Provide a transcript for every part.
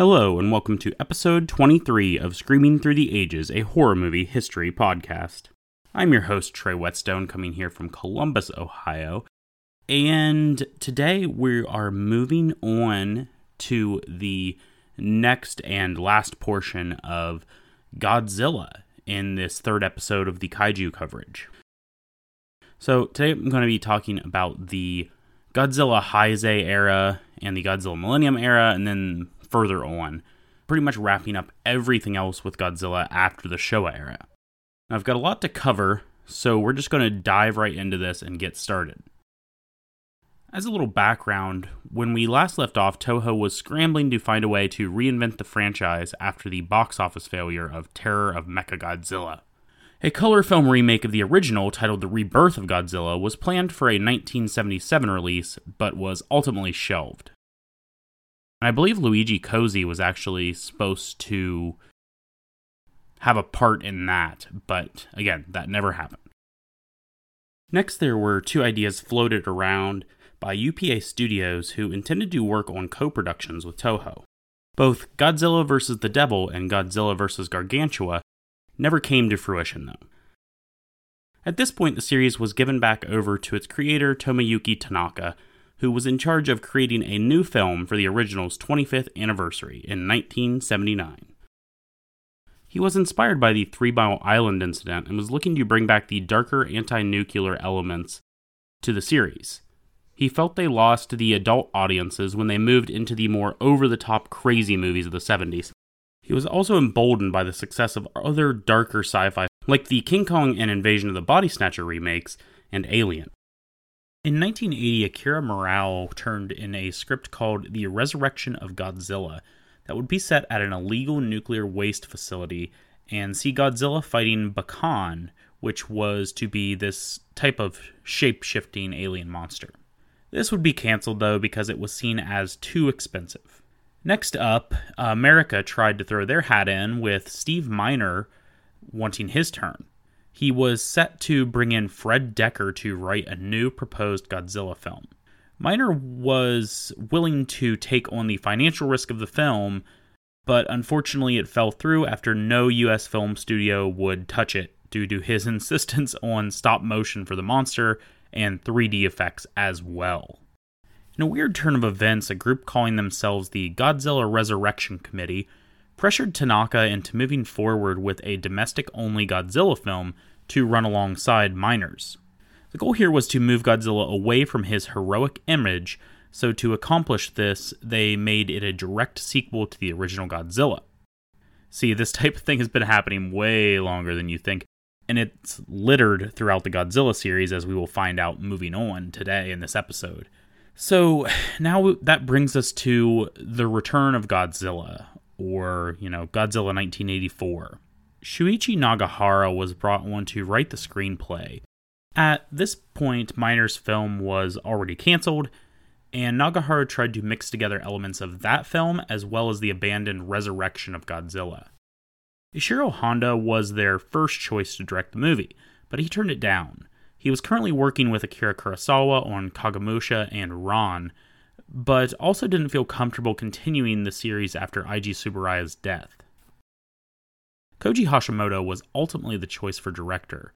Hello, and welcome to episode 23 of Screaming Through the Ages, a horror movie history podcast. I'm your host, Trey Whetstone, coming here from Columbus, Ohio. And today we are moving on to the next and last portion of Godzilla in this third episode of the kaiju coverage. So, today I'm going to be talking about the Godzilla Heisei era and the Godzilla Millennium era, and then further on, pretty much wrapping up everything else with Godzilla after the Showa era. Now, I've got a lot to cover, so we're just going to dive right into this and get started. As a little background, when we last left off, Toho was scrambling to find a way to reinvent the franchise after the box office failure of Terror of Mechagodzilla. A color film remake of the original, titled The Rebirth of Godzilla, was planned for a 1977 release, but was ultimately shelved. And I believe Luigi Cozzi was actually supposed to have a part in that, but again, that never happened. Next, there were two ideas floated around by UPA Studios who intended to work on co productions with Toho. Both Godzilla vs. the Devil and Godzilla vs. Gargantua never came to fruition, though. At this point, the series was given back over to its creator, Tomoyuki Tanaka, who was in charge of creating a new film for the original's 25th anniversary in 1979. He was inspired by the Three Mile Island incident and was looking to bring back the darker anti nuclear elements to the series. He felt they lost the adult audiences when they moved into the more over the top crazy movies of the 70s. He was also emboldened by the success of other darker sci fi, like the King Kong and Invasion of the Body Snatcher remakes and Alien. In 1980, Akira Murao turned in a script called The Resurrection of Godzilla that would be set at an illegal nuclear waste facility and see Godzilla fighting Bagan, which was to be this type of shape shifting alien monster. This would be cancelled though because it was seen as too expensive. Next up, America tried to throw their hat in with Steve Miner wanting his turn. He was set to bring in Fred Dekker to write a new proposed Godzilla film. Miner was willing to take on the financial risk of the film, but unfortunately it fell through after no US film studio would touch it due to his insistence on stop motion for the monster and 3D effects as well. In a weird turn of events, a group calling themselves the Godzilla Resurrection Committee pressured Tanaka into moving forward with a domestic only Godzilla film to run alongside Miner's. The goal here was to move Godzilla away from his heroic image, so to accomplish this, they made it a direct sequel to the original Godzilla. See, this type of thing has been happening way longer than you think, and it's littered throughout the Godzilla series, as we will find out moving on today in this episode. So now that brings us to the return of Godzilla, or, you know, Godzilla 1984. Shuichi Nagahara was brought on to write the screenplay. At this point, Miner's film was already canceled, and Nagahara tried to mix together elements of that film as well as the abandoned resurrection of Godzilla. Ishiro Honda was their first choice to direct the movie, but he turned it down. He was currently working with Akira Kurosawa on Kagemusha and Ran, but also didn't feel comfortable continuing the series after Eiji Tsuburaya's death. Koji Hashimoto was ultimately the choice for director,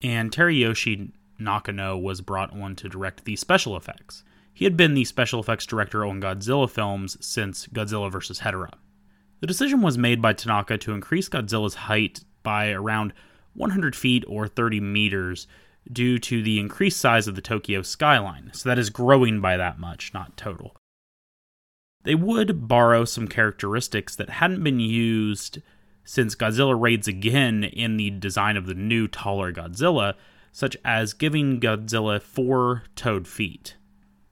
and Teruyoshi Nakano was brought on to direct the special effects. He had been the special effects director on Godzilla films since Godzilla vs. Hedorah. The decision was made by Tanaka to increase Godzilla's height by around 100 feet or 30 meters due to the increased size of the Tokyo skyline, so that is growing by that much, not total. They would borrow some characteristics that hadn't been used since Godzilla raids again in the design of the new, taller Godzilla, such as giving Godzilla four toed feet.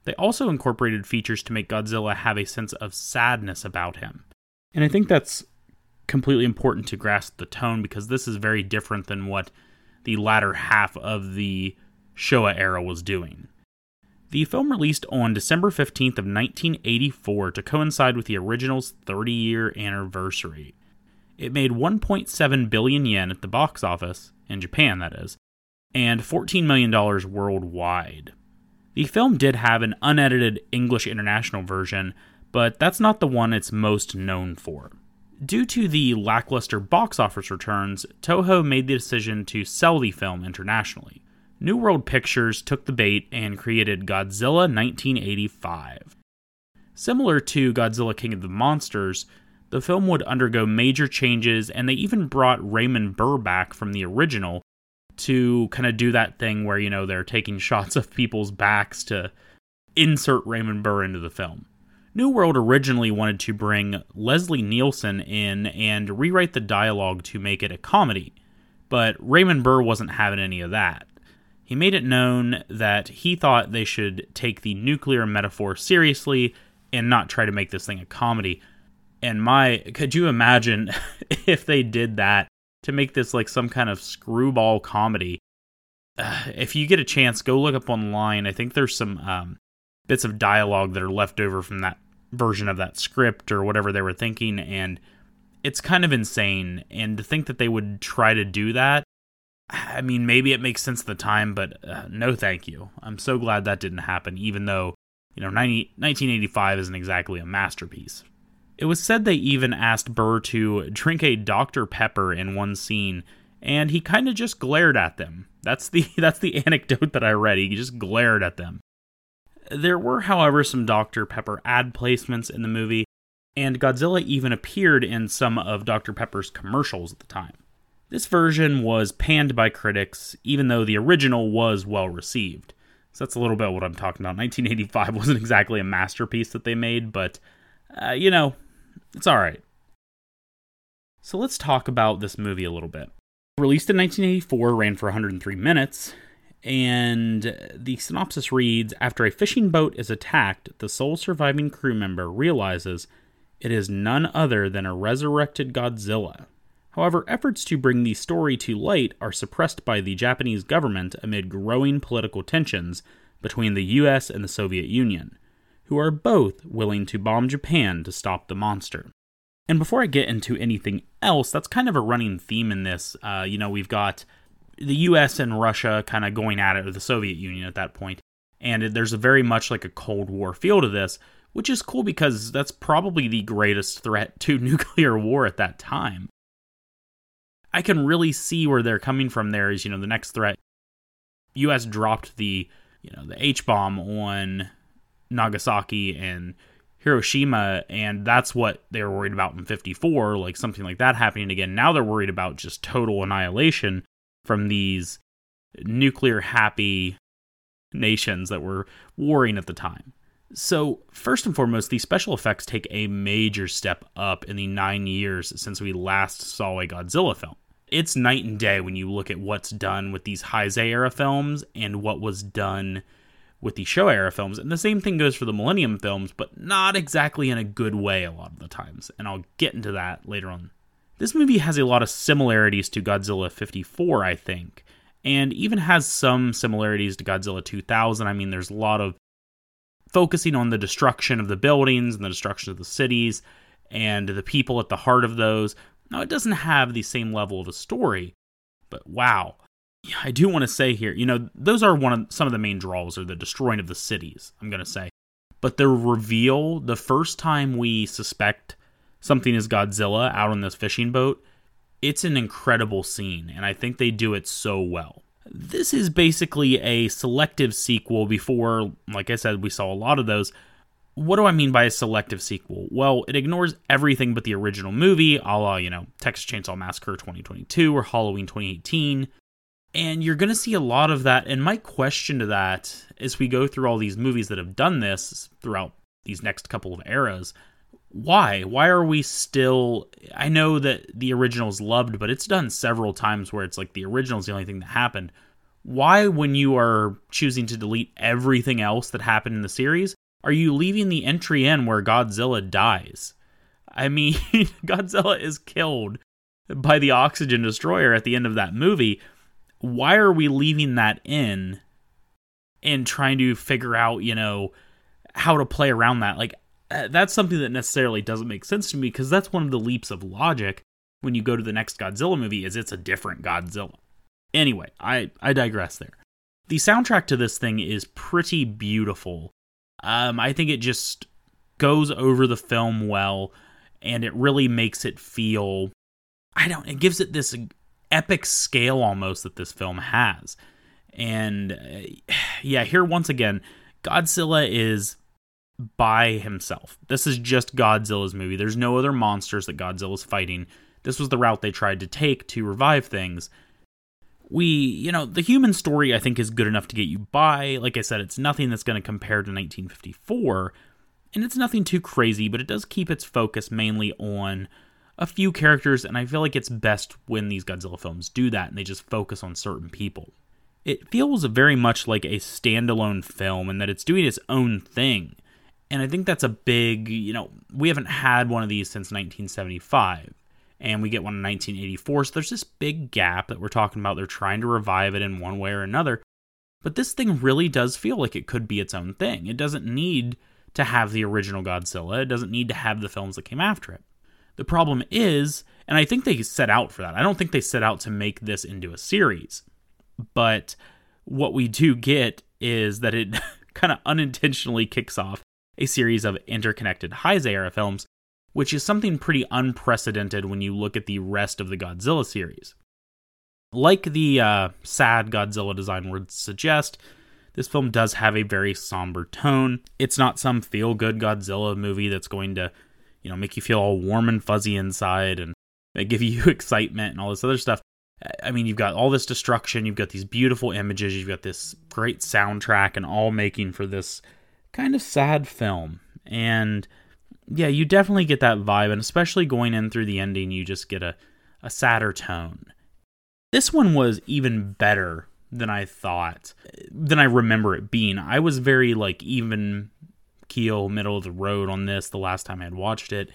They also incorporated features to make Godzilla have a sense of sadness about him. And I think that's completely important to grasp the tone because this is very different than what the latter half of the Showa era was doing. The film released on December 15th of 1984 to coincide with the original's 30-year anniversary. It made 1.7 billion yen at the box office in Japan that is, and 14 million dollars worldwide. The film did have an unedited English international version, but that's not the one it's most known for. Due to the lackluster box office returns, Toho made the decision to sell the film internationally. New World Pictures took the bait and created Godzilla 1985. Similar to Godzilla King of the Monsters, the film would undergo major changes, and they even brought Raymond Burr back from the original to kind of do that thing where, you know, they're taking shots of people's backs to insert Raymond Burr into the film. New World originally wanted to bring Leslie Nielsen in and rewrite the dialogue to make it a comedy, but Raymond Burr wasn't having any of that. He made it known that he thought they should take the nuclear metaphor seriously and not try to make this thing a comedy. And my, could you imagine if they did that to make this like some kind of screwball comedy? Uh, if you get a chance, go look up online. I think there's some um, bits of dialogue that are left over from that version of that script or whatever they were thinking, and it's kind of insane. And to think that they would try to do that, I mean, maybe it makes sense at the time, but uh, no thank you. I'm so glad that didn't happen, even though, you know, 90, 1985 isn't exactly a masterpiece. It was said they even asked Burr to drink a Dr. Pepper in one scene, and he kind of just glared at them. That's the that's the anecdote that I read. He just glared at them. There were, however, some Dr. Pepper ad placements in the movie, and Godzilla even appeared in some of Dr. Pepper's commercials at the time. This version was panned by critics, even though the original was well received. So that's a little bit what I'm talking about. 1985 wasn't exactly a masterpiece that they made, but, uh, you know, it's alright. So let's talk about this movie a little bit. Released in 1984, ran for 103 minutes, and the synopsis reads After a fishing boat is attacked, the sole surviving crew member realizes it is none other than a resurrected Godzilla. However, efforts to bring the story to light are suppressed by the Japanese government amid growing political tensions between the US and the Soviet Union, who are both willing to bomb Japan to stop the monster. And before I get into anything else, that's kind of a running theme in this. Uh, you know, we've got the US and Russia kind of going at it, or the Soviet Union at that point, and there's a very much like a Cold War feel to this, which is cool because that's probably the greatest threat to nuclear war at that time. I can really see where they're coming from there is, you know, the next threat US dropped the, you know, the H bomb on Nagasaki and Hiroshima and that's what they were worried about in 54, like something like that happening again. Now they're worried about just total annihilation from these nuclear happy nations that were warring at the time. So, first and foremost, these special effects take a major step up in the nine years since we last saw a Godzilla film. It's night and day when you look at what's done with these Heisei era films and what was done with the Showa era films. And the same thing goes for the Millennium films, but not exactly in a good way a lot of the times. And I'll get into that later on. This movie has a lot of similarities to Godzilla 54, I think, and even has some similarities to Godzilla 2000. I mean, there's a lot of focusing on the destruction of the buildings and the destruction of the cities and the people at the heart of those. Now, it doesn't have the same level of a story, but wow. I do want to say here, you know, those are one of some of the main draws are the destroying of the cities, I'm going to say. But the reveal, the first time we suspect something is Godzilla out on this fishing boat, it's an incredible scene, and I think they do it so well. This is basically a selective sequel before, like I said, we saw a lot of those. What do I mean by a selective sequel? Well, it ignores everything but the original movie, a la, you know, Texas Chainsaw Massacre 2022 or Halloween 2018. And you're going to see a lot of that. And my question to that, as we go through all these movies that have done this throughout these next couple of eras, why? Why are we still? I know that the original is loved, but it's done several times where it's like the original is the only thing that happened. Why, when you are choosing to delete everything else that happened in the series, are you leaving the entry in where Godzilla dies? I mean, Godzilla is killed by the oxygen destroyer at the end of that movie. Why are we leaving that in and trying to figure out, you know, how to play around that? Like, uh, that's something that necessarily doesn't make sense to me because that's one of the leaps of logic when you go to the next Godzilla movie is it's a different Godzilla. Anyway, I I digress there. The soundtrack to this thing is pretty beautiful. Um, I think it just goes over the film well and it really makes it feel I don't it gives it this epic scale almost that this film has. And uh, yeah, here once again, Godzilla is by himself. This is just Godzilla's movie. There's no other monsters that Godzilla's fighting. This was the route they tried to take to revive things. We, you know, the human story I think is good enough to get you by. Like I said, it's nothing that's going to compare to 1954, and it's nothing too crazy, but it does keep its focus mainly on a few characters, and I feel like it's best when these Godzilla films do that and they just focus on certain people. It feels very much like a standalone film and that it's doing its own thing. And I think that's a big, you know, we haven't had one of these since 1975 and we get one in 1984. So there's this big gap that we're talking about. They're trying to revive it in one way or another. But this thing really does feel like it could be its own thing. It doesn't need to have the original Godzilla, it doesn't need to have the films that came after it. The problem is, and I think they set out for that, I don't think they set out to make this into a series. But what we do get is that it kind of unintentionally kicks off a series of interconnected Heisei era films, which is something pretty unprecedented when you look at the rest of the Godzilla series. Like the uh, sad Godzilla design would suggest, this film does have a very somber tone. It's not some feel good Godzilla movie that's going to, you know, make you feel all warm and fuzzy inside and give you excitement and all this other stuff. I mean, you've got all this destruction, you've got these beautiful images, you've got this great soundtrack, and all making for this kind of sad film. And yeah, you definitely get that vibe, and especially going in through the ending, you just get a, a sadder tone. This one was even better than I thought, than I remember it being. I was very like even middle of the road on this the last time I had watched it.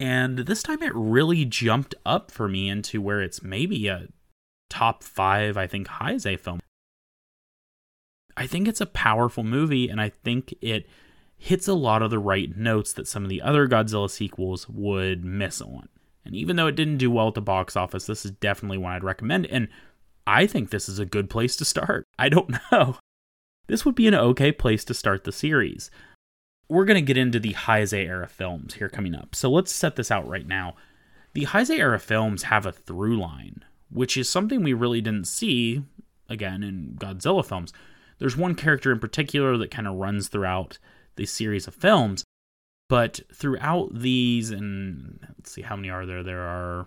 And this time it really jumped up for me into where it's maybe a top five, I think, Heisei film. I think it's a powerful movie, and I think it hits a lot of the right notes that some of the other Godzilla sequels would miss on. And even though it didn't do well at the box office, this is definitely one I'd recommend. And I think this is a good place to start. I don't know. This would be an okay place to start the series. We're going to get into the Heisei era films here coming up. So let's set this out right now. The Heisei era films have a through line, which is something we really didn't see, again, in Godzilla films. There's one character in particular that kind of runs throughout the series of films, but throughout these, and let's see, how many are there? There are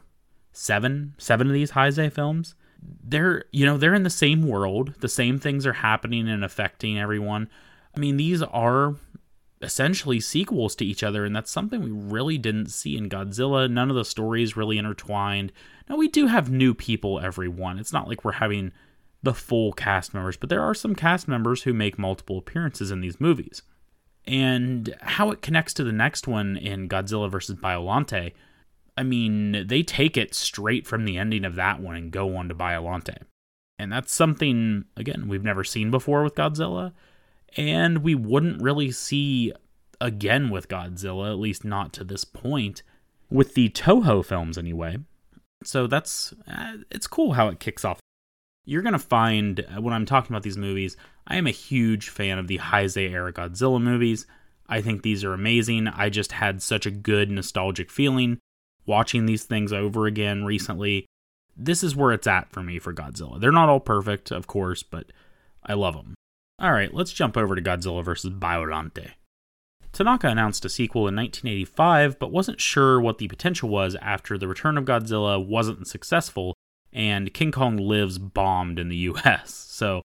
seven, seven of these Heisei films. They're, you know, they're in the same world. The same things are happening and affecting everyone. I mean, these are essentially sequels to each other, and that's something we really didn't see in Godzilla. None of the stories really intertwined. Now, we do have new people every one. It's not like we're having the full cast members, but there are some cast members who make multiple appearances in these movies. And how it connects to the next one in Godzilla vs. Biollante, I mean, they take it straight from the ending of that one and go on to Biollante. And that's something, again, we've never seen before with Godzilla, and we wouldn't really see again with Godzilla, at least not to this point, with the Toho films anyway. So that's, uh, it's cool how it kicks off you're going to find uh, when I'm talking about these movies, I am a huge fan of the Heisei era Godzilla movies. I think these are amazing. I just had such a good nostalgic feeling watching these things over again recently. This is where it's at for me for Godzilla. They're not all perfect, of course, but I love them. All right, let's jump over to Godzilla vs. Biollante. Tanaka announced a sequel in 1985, but wasn't sure what the potential was after The Return of Godzilla wasn't successful and King Kong Lives bombed in the US. So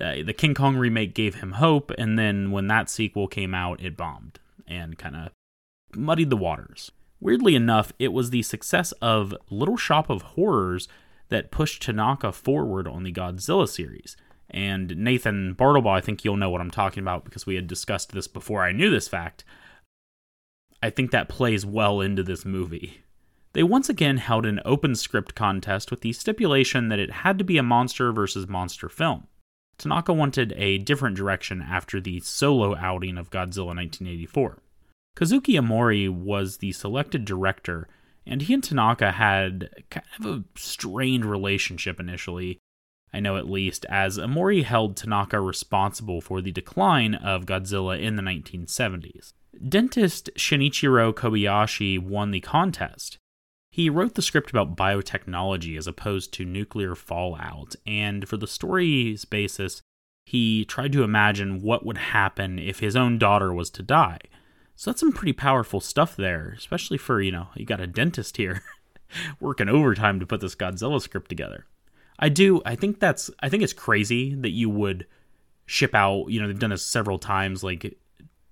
uh, the King Kong remake gave him hope, and then when that sequel came out, it bombed and kind of muddied the waters. Weirdly enough, it was the success of Little Shop of Horrors that pushed Tanaka forward on the Godzilla series. And Nathan Bartlebaugh, I think you'll know what I'm talking about because we had discussed this before I knew this fact. I think that plays well into this movie. They once again held an open script contest with the stipulation that it had to be a monster versus monster film. Tanaka wanted a different direction after the solo outing of Godzilla 1984. Kazuki Omori was the selected director, and he and Tanaka had kind of a strained relationship initially, I know at least, as Omori held Tanaka responsible for the decline of Godzilla in the 1970s. Dentist Shinichiro Kobayashi won the contest. He wrote the script about biotechnology as opposed to nuclear fallout, and for the story's basis, he tried to imagine what would happen if his own daughter was to die. So that's some pretty powerful stuff there, especially for, you know, you got a dentist here working overtime to put this Godzilla script together. I do, I think that's, I think it's crazy that you would ship out, you know, they've done this several times, like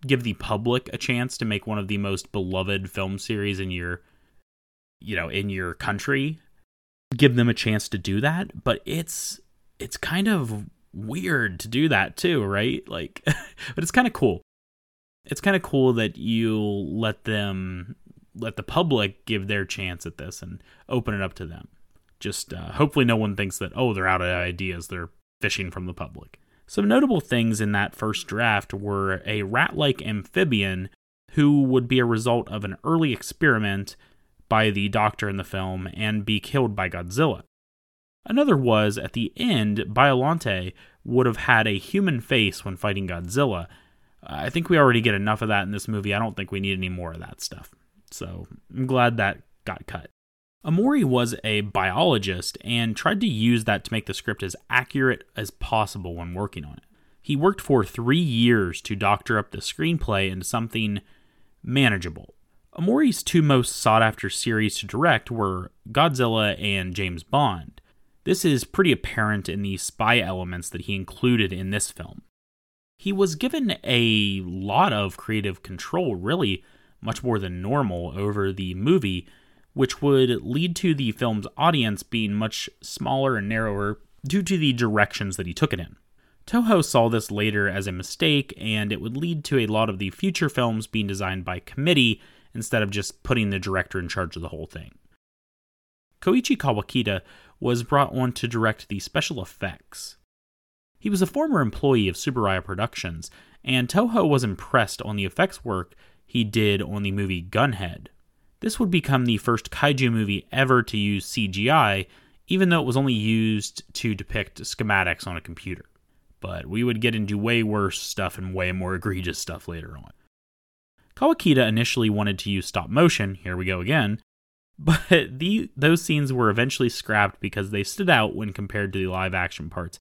give the public a chance to make one of the most beloved film series in your, you know, in your country. Give them a chance to do that, but it's, it's kind of weird to do that too, right? Like, but it's kind of cool. It's kind of cool that you let them, let the public give their chance at this and open it up to them. Just uh, hopefully, no one thinks that, oh, they're out of ideas. They're fishing from the public. Some notable things in that first draft were a rat like amphibian who would be a result of an early experiment by the doctor in the film and be killed by Godzilla. Another was, at the end, Biollante would have had a human face when fighting Godzilla. I think we already get enough of that in this movie. I don't think we need any more of that stuff. So I'm glad that got cut. Omori was a biologist and tried to use that to make the script as accurate as possible when working on it. He worked for three years to doctor up the screenplay into something manageable. Omori's two most sought after series to direct were Godzilla and James Bond. This is pretty apparent in the spy elements that he included in this film. He was given a lot of creative control, really, much more than normal, over the movie, which would lead to the film's audience being much smaller and narrower due to the directions that he took it in. Toho saw this later as a mistake, and it would lead to a lot of the future films being designed by committee instead of just putting the director in charge of the whole thing. Koichi Kawakita was brought on to direct the special effects. He was a former employee of Tsuburaya Productions, and Toho was impressed on the effects work he did on the movie Gunhead. This would become the first kaiju movie ever to use CGI, even though it was only used to depict schematics on a computer. But we would get into way worse stuff and way more egregious stuff later on. Kawakita initially wanted to use stop motion, here we go again, but the those scenes were eventually scrapped because they stood out when compared to the live action parts.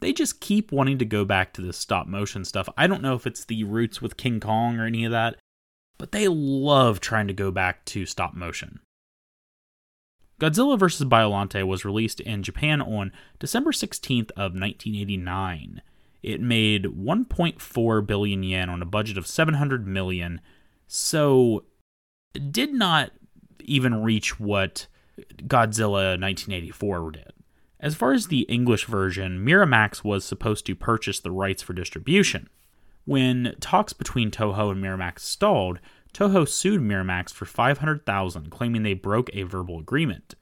They just keep wanting to go back to the stop motion stuff. I don't know if it's the roots with King Kong or any of that, but they love trying to go back to stop motion. Godzilla vs. Biollante was released in Japan on December 16th of 1989. It made 1.4 billion yen on a budget of 700 million, so did not even reach what Godzilla 1984 did. As far as the English version, Miramax was supposed to purchase the rights for distribution. When talks between Toho and Miramax stalled, Toho sued Miramax for 500,000, claiming they broke a verbal agreement.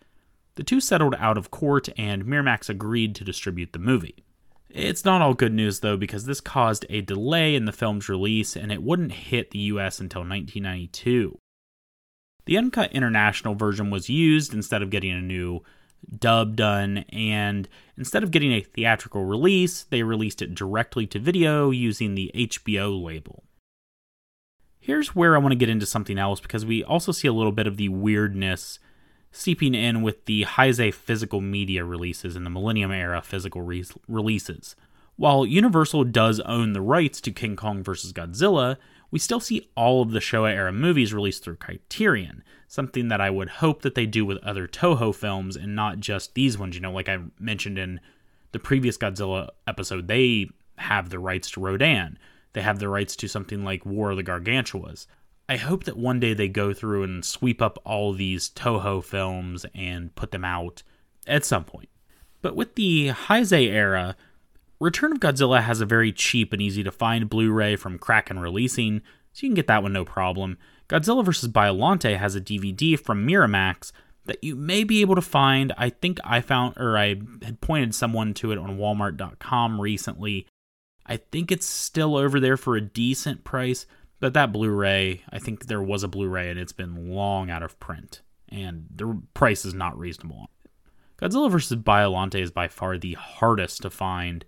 The two settled out of court and Miramax agreed to distribute the movie. It's not all good news though because this caused a delay in the film's release and it wouldn't hit the US until 1992. The uncut international version was used instead of getting a new dub done, and instead of getting a theatrical release, they released it directly to video using the HBO label. Here's where I want to get into something else because we also see a little bit of the weirdness seeping in with the Heisei physical media releases and the Millennium era physical re- releases. While Universal does own the rights to King Kong vs. Godzilla, we still see all of the Showa era movies released through Criterion, something that I would hope that they do with other Toho films and not just these ones. You know, like I mentioned in the previous Godzilla episode, they have the rights to Rodan, they have the rights to something like War of the Gargantuas. I hope that one day they go through and sweep up all these Toho films and put them out at some point. But with the Heisei era, Return of Godzilla has a very cheap and easy to find Blu ray from Kraken Releasing, so you can get that one no problem. Godzilla vs. Biollante has a DVD from Miramax that you may be able to find. I think I found, or I had pointed someone to it on Walmart.com recently. I think it's still over there for a decent price, but that Blu ray, I think there was a Blu ray and it's been long out of print, and the price is not reasonable. Godzilla vs. Biollante is by far the hardest to find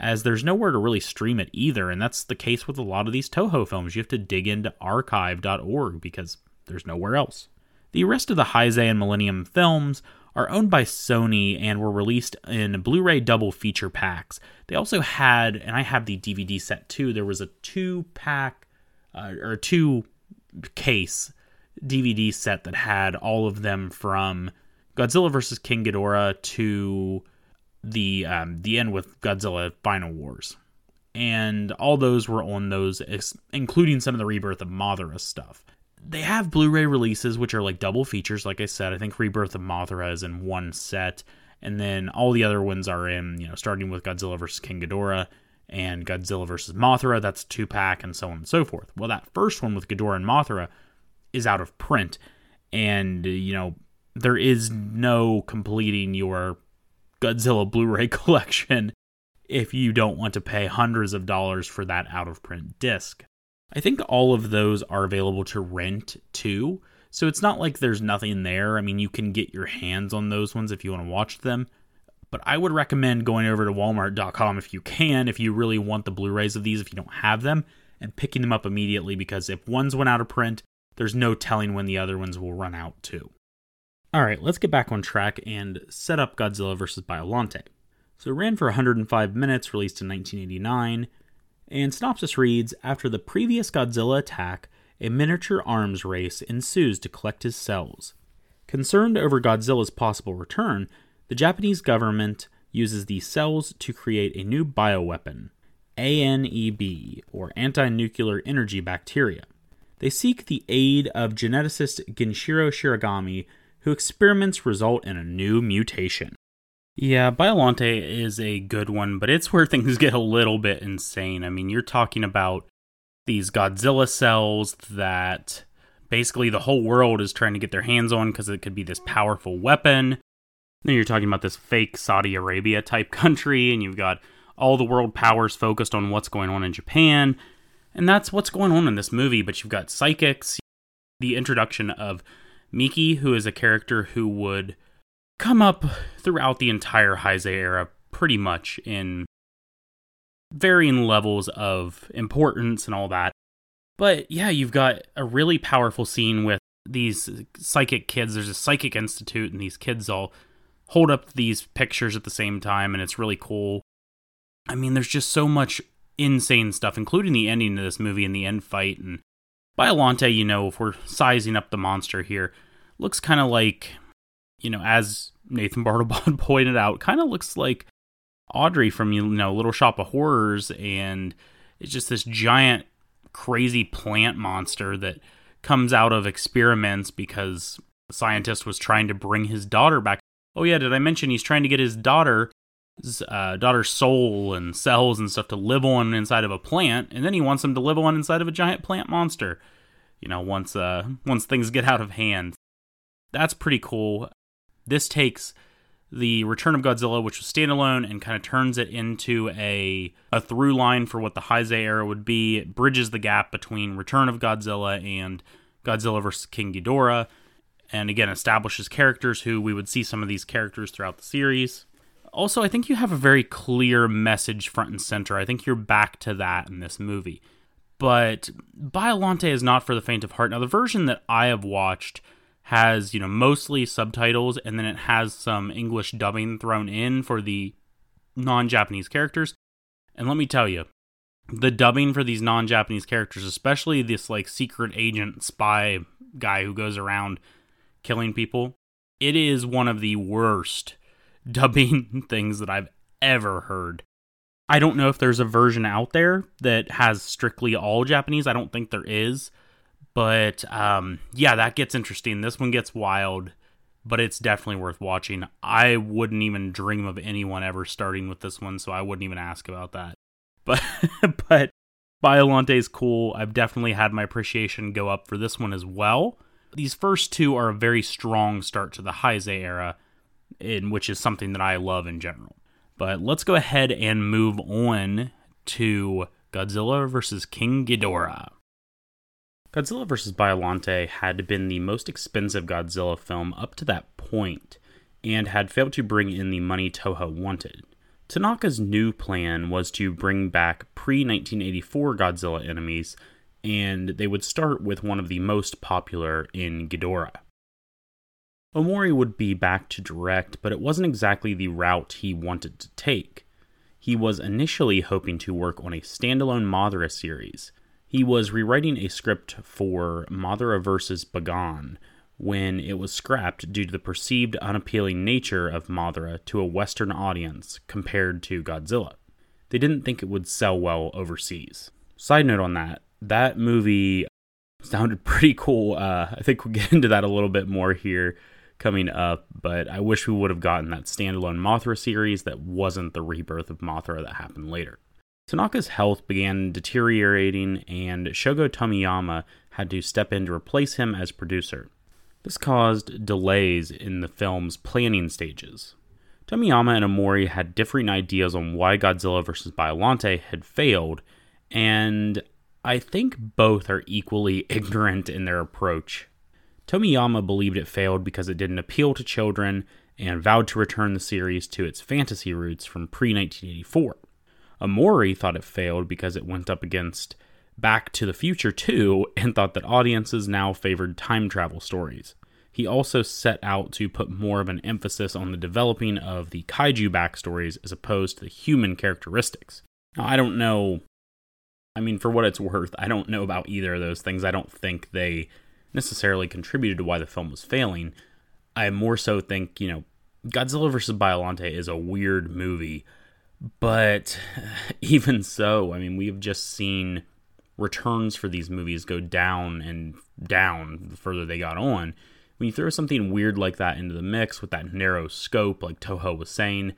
as there's nowhere to really stream it either. And that's the case with a lot of these Toho films. You have to dig into archive.org because there's nowhere else. The rest of the Heisei and Millennium films are owned by Sony and were released in Blu ray double feature packs. They also had, and I have the DVD set too, there was a two pack uh, or two case DVD set that had all of them from Godzilla vs. King Ghidorah to the um, the end with Godzilla Final Wars, and all those were on those, including some of the Rebirth of Mothra stuff. They have Blu-ray releases which are like double features. Like I said, I think Rebirth of Mothra is in one set, and then all the other ones are in you know starting with Godzilla vs. King Ghidorah and Godzilla vs. Mothra. That's two pack and so on and so forth. Well, that first one with Ghidorah and Mothra is out of print, and you know there is no completing your Godzilla Blu ray collection if you don't want to pay hundreds of dollars for that out of print disc. I think all of those are available to rent too. So it's not like there's nothing there. I mean, you can get your hands on those ones if you want to watch them. But I would recommend going over to walmart.com if you can, if you really want the Blu rays of these, if you don't have them, and picking them up immediately because if one's went out of print, there's no telling when the other ones will run out too. All right, let's get back on track and set up Godzilla vs. Biollante. So it ran for 105 minutes, released in 1989, and synopsis reads After the previous Godzilla attack, a miniature arms race ensues to collect his cells. Concerned over Godzilla's possible return, the Japanese government uses these cells to create a new bioweapon, ANEB, or anti nuclear energy bacteria. They seek the aid of geneticist Genshiro Shiragami who experiments result in a new mutation. Yeah, Biollante is a good one, but it's where things get a little bit insane. I mean, you're talking about these Godzilla cells that basically the whole world is trying to get their hands on because it could be this powerful weapon. Then you're talking about this fake Saudi Arabia type country, and you've got all the world powers focused on what's going on in Japan. And that's what's going on in this movie, but you've got psychics, the introduction of Miki, who is a character who would come up throughout the entire Heisei era, pretty much in varying levels of importance and all that. But yeah, you've got a really powerful scene with these psychic kids. There's a psychic institute, and these kids all hold up these pictures at the same time, and it's really cool. I mean, there's just so much insane stuff, including the ending of this movie and the end fight and Biollante, you know, if we're sizing up the monster here, looks kind of like, you know, as Nathan Bartlebond pointed out, kind of looks like Audrey from, you know, Little Shop of Horrors. And it's just this giant, crazy plant monster that comes out of experiments because the scientist was trying to bring his daughter back. Oh, yeah, did I mention he's trying to get his daughter uh, daughter's soul and cells and stuff to live on inside of a plant, and then he wants them to live on inside of a giant plant monster. You know, once uh, once things get out of hand, that's pretty cool. This takes the Return of Godzilla, which was standalone, and kind of turns it into a a through line for what the Heisei era would be. It bridges the gap between Return of Godzilla and Godzilla vs. King Ghidorah, and again establishes characters who we would see some of these characters throughout the series. Also, I think you have a very clear message front and center. I think you're back to that in this movie. But Biollante is not for the faint of heart. Now, the version that I have watched has, you know, mostly subtitles and then it has some English dubbing thrown in for the non Japanese characters. And let me tell you, the dubbing for these non Japanese characters, especially this like secret agent spy guy who goes around killing people, it is one of the worst dubbing things that I've ever heard. I don't know if there's a version out there that has strictly all Japanese. I don't think there is. But um, yeah, that gets interesting. This one gets wild, but it's definitely worth watching. I wouldn't even dream of anyone ever starting with this one, so I wouldn't even ask about that. But but Biollante is cool. I've definitely had my appreciation go up for this one as well. These first two are a very strong start to the Heisei era in which is something that I love in general. But let's go ahead and move on to Godzilla vs. King Ghidorah. Godzilla vs. Biollante had been the most expensive Godzilla film up to that point and had failed to bring in the money Toho wanted. Tanaka's new plan was to bring back pre 1984 Godzilla enemies, and they would start with one of the most popular in Ghidorah. Omori would be back to direct, but it wasn't exactly the route he wanted to take. He was initially hoping to work on a standalone Mothra series. He was rewriting a script for Mothra vs. Bagan when it was scrapped due to the perceived unappealing nature of Mothra to a Western audience compared to Godzilla. They didn't think it would sell well overseas. Side note on that, that movie sounded pretty cool. Uh, I think we'll get into that a little bit more here coming up, but I wish we would have gotten that standalone Mothra series that wasn't the rebirth of Mothra that happened later. Tanaka's health began deteriorating, and Shogo Tomiyama had to step in to replace him as producer. This caused delays in the film's planning stages. Tomiyama and Omori had differing ideas on why Godzilla vs. Biollante had failed, and I think both are equally ignorant in their approach. Tomiyama believed it failed because it didn't appeal to children and vowed to return the series to its fantasy roots from pre 1984. Omori thought it failed because it went up against Back to the Future 2 and thought that audiences now favored time travel stories. He also set out to put more of an emphasis on the developing of the kaiju backstories as opposed to the human characteristics. Now, I don't know. I mean, for what it's worth, I don't know about either of those things. I don't think they necessarily contributed to why the film was failing. I more so think, you know, Godzilla vs. Biollante is a weird movie, but even so, I mean, we've just seen returns for these movies go down and down the further they got on. When you throw something weird like that into the mix with that narrow scope, like Toho was saying,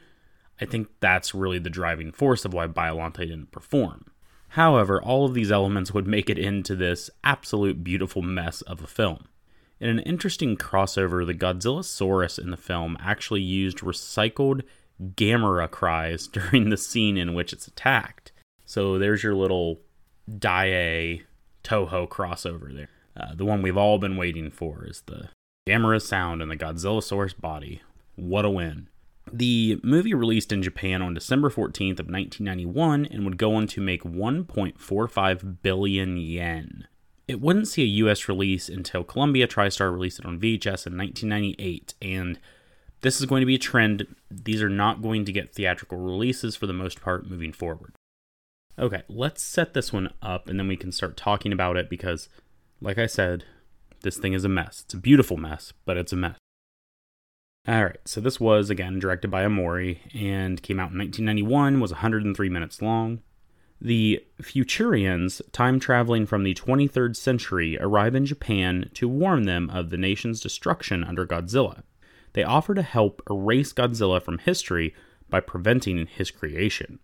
I think that's really the driving force of why Biollante didn't perform. However, all of these elements would make it into this absolute beautiful mess of a film. In an interesting crossover, the Godzillasaurus in the film actually used recycled Gamera cries during the scene in which it's attacked. So there's your little Daiei Toho crossover there. Uh, the one we've all been waiting for is the Gamera sound in the Godzillasaurus body. What a win. The movie released in Japan on December 14th of 1991 and would go on to make 1.45 billion yen. It wouldn't see a US release until Columbia TriStar released it on VHS in 1998 and this is going to be a trend. These are not going to get theatrical releases for the most part moving forward. Okay, let's set this one up and then we can start talking about it because like I said, this thing is a mess. It's a beautiful mess, but it's a mess. All right, so this was again directed by Omori and came out in 1991, was 103 minutes long. The Futurians, time traveling from the 23rd century, arrive in Japan to warn them of the nation's destruction under Godzilla. They offer to help erase Godzilla from history by preventing his creation.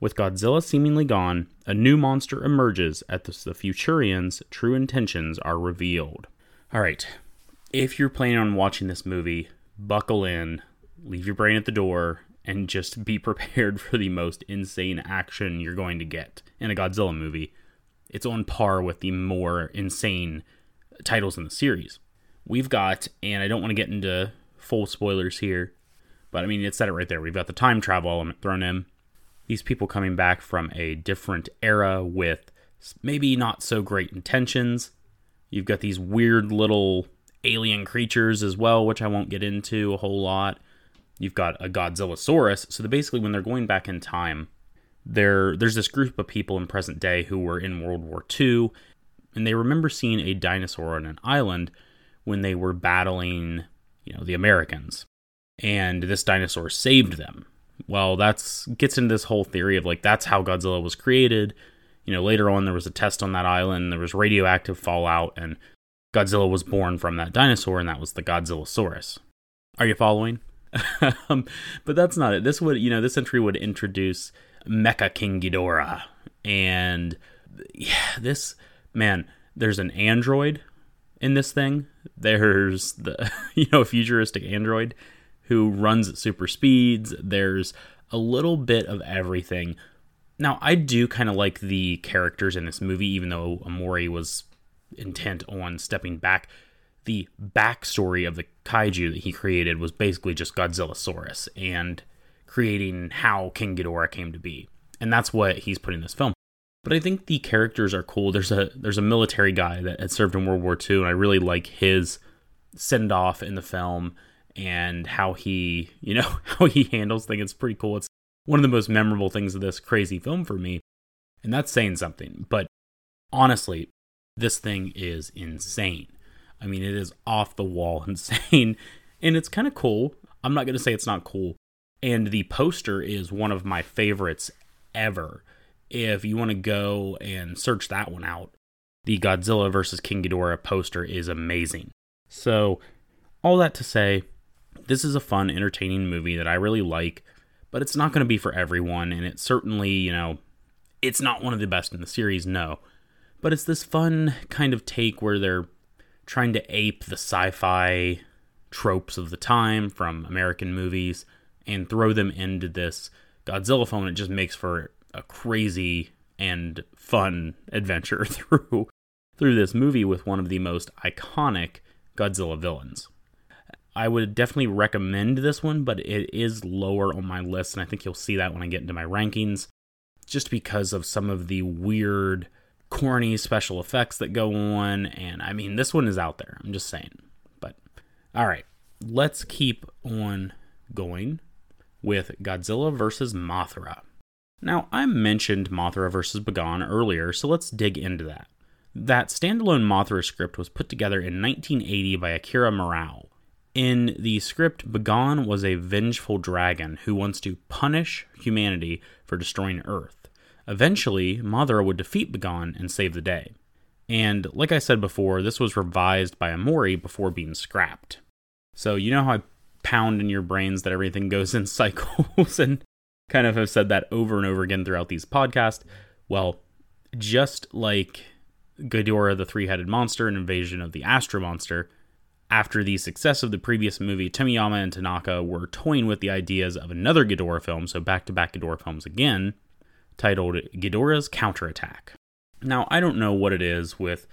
With Godzilla seemingly gone, a new monster emerges as the Futurians' true intentions are revealed. All right, if you're planning on watching this movie, buckle in, leave your brain at the door, and just be prepared for the most insane action you're going to get in a Godzilla movie. It's on par with the more insane titles in the series. We've got, and I don't want to get into full spoilers here, but I mean, it said it right there. We've got the time travel element thrown in. These people coming back from a different era with maybe not so great intentions. You've got these weird little alien creatures as well, which I won't get into a whole lot. You've got a Godzillasaurus. So basically, when they're going back in time, there there's this group of people in present day who were in World War II, and they remember seeing a dinosaur on an island when they were battling, you know, the Americans, and this dinosaur saved them. Well, that's gets into this whole theory of like that's how Godzilla was created. You know, later on there was a test on that island, there was radioactive fallout, and Godzilla was born from that dinosaur, and that was the Godzillasaurus. Are you following? um, but that's not it. This would, you know, this entry would introduce Mecha King Ghidorah, and yeah, this man. There's an android in this thing. There's the, you know, futuristic android who runs at super speeds. There's a little bit of everything. Now, I do kind of like the characters in this movie, even though Omori was intent on stepping back. The backstory of the kaiju that he created was basically just Godzillasaurus, and creating how King Ghidorah came to be. And that's what he's putting in this film. But I think the characters are cool. There's a there's a military guy that had served in World War II, and I really like his send off in the film and how he, you know, how he handles things. It's pretty cool. It's one of the most memorable things of this crazy film for me. And that's saying something. But honestly, this thing is insane. I mean, it is off the wall insane. And it's kind of cool. I'm not going to say it's not cool. And the poster is one of my favorites ever. If you want to go and search that one out, the Godzilla vs. King Ghidorah poster is amazing. So, all that to say, this is a fun, entertaining movie that I really like, but it's not going to be for everyone. And it's certainly, you know, it's not one of the best in the series, no. But it's this fun kind of take where they're trying to ape the sci fi tropes of the time from American movies and throw them into this Godzilla film. It just makes for a crazy and fun adventure through through this movie with one of the most iconic Godzilla villains. I would definitely recommend this one, but it is lower on my list, and I think you'll see that when I get into my rankings, just because of some of the weird, corny special effects that go on. And I mean, this one is out there. I'm just saying. But all right, let's keep on going with Godzilla versus Mothra. Now, I mentioned Mothra versus Bagan earlier, so let's dig into that. That standalone Mothra script was put together in 1980 by Akira Murao. In the script, Bagan was a vengeful dragon who wants to punish humanity for destroying Earth. Eventually, Mothra would defeat Bagan and save the day. And like I said before, this was revised by Omori before being scrapped. So, you know how I pound in your brains that everything goes in cycles and kind of have said that over and over again throughout these podcasts? Well, just like Ghidorah the three headed monster and Invasion of the Astro Monster, after the success of the previous movie, Tomiyama and Tanaka were toying with the ideas of another Ghidorah film, so back to back Ghidorah films again, titled Ghidorah's Counterattack. Now, I don't know what it is with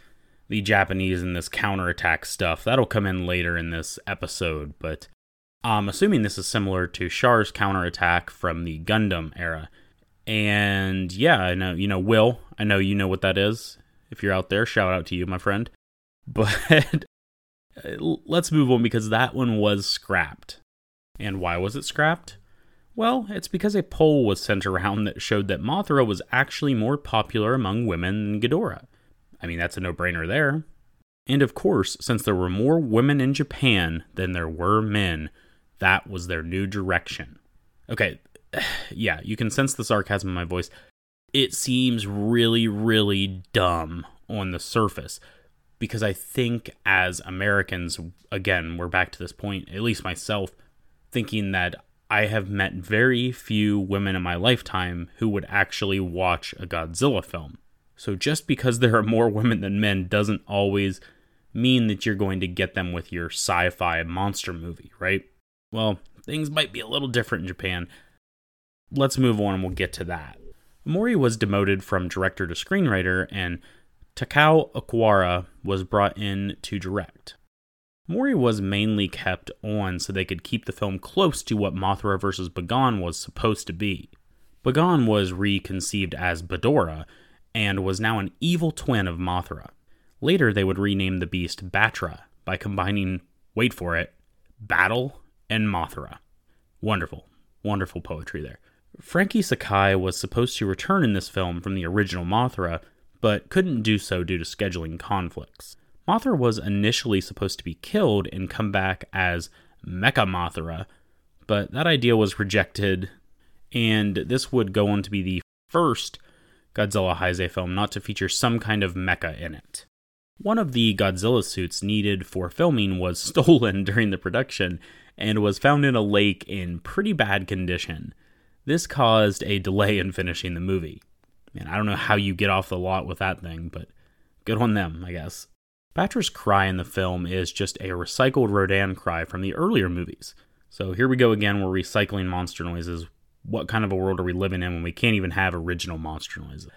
the Japanese and this counterattack stuff. That'll come in later in this episode, but I'm assuming this is similar to Char's counterattack from the Gundam era. And yeah, I know, you know, Will, I know you know what that is. If you're out there, shout out to you, my friend. But uh, let's move on because that one was scrapped. And why was it scrapped? Well, it's because a poll was sent around that showed that Mothra was actually more popular among women than Ghidorah. I mean, that's a no brainer there. And of course, since there were more women in Japan than there were men, that was their new direction. Okay, yeah, you can sense the sarcasm in my voice. It seems really, really dumb on the surface because I think as Americans, again, we're back to this point, at least myself, thinking that I have met very few women in my lifetime who would actually watch a Godzilla film. So just because there are more women than men doesn't always mean that you're going to get them with your sci fi monster movie, right? Well, things might be a little different in Japan. Let's move on and we'll get to that. Mori was demoted from director to screenwriter, and Takao Okawara was brought in to direct. Mori was mainly kept on so they could keep the film close to what Mothra vs. Bagan was supposed to be. Bagan was reconceived as Badora and was now an evil twin of Mothra. Later, they would rename the beast Batra by combining, wait for it, Battle and Mothra. Wonderful, wonderful poetry there. Frankie Sakai was supposed to return in this film from the original Mothra, but couldn't do so due to scheduling conflicts. Mothra was initially supposed to be killed and come back as Mecha Mothra, but that idea was rejected, and this would go on to be the first Godzilla Heisei film not to feature some kind of mecha in it. One of the Godzilla suits needed for filming was stolen during the production and was found in a lake in pretty bad condition. This caused a delay in finishing the movie. Man, I don't know how you get off the lot with that thing, but good on them, I guess. Batra's cry in the film is just a recycled Rodan cry from the earlier movies. So here we go again, we're recycling monster noises. What kind of a world are we living in when we can't even have original monster noises?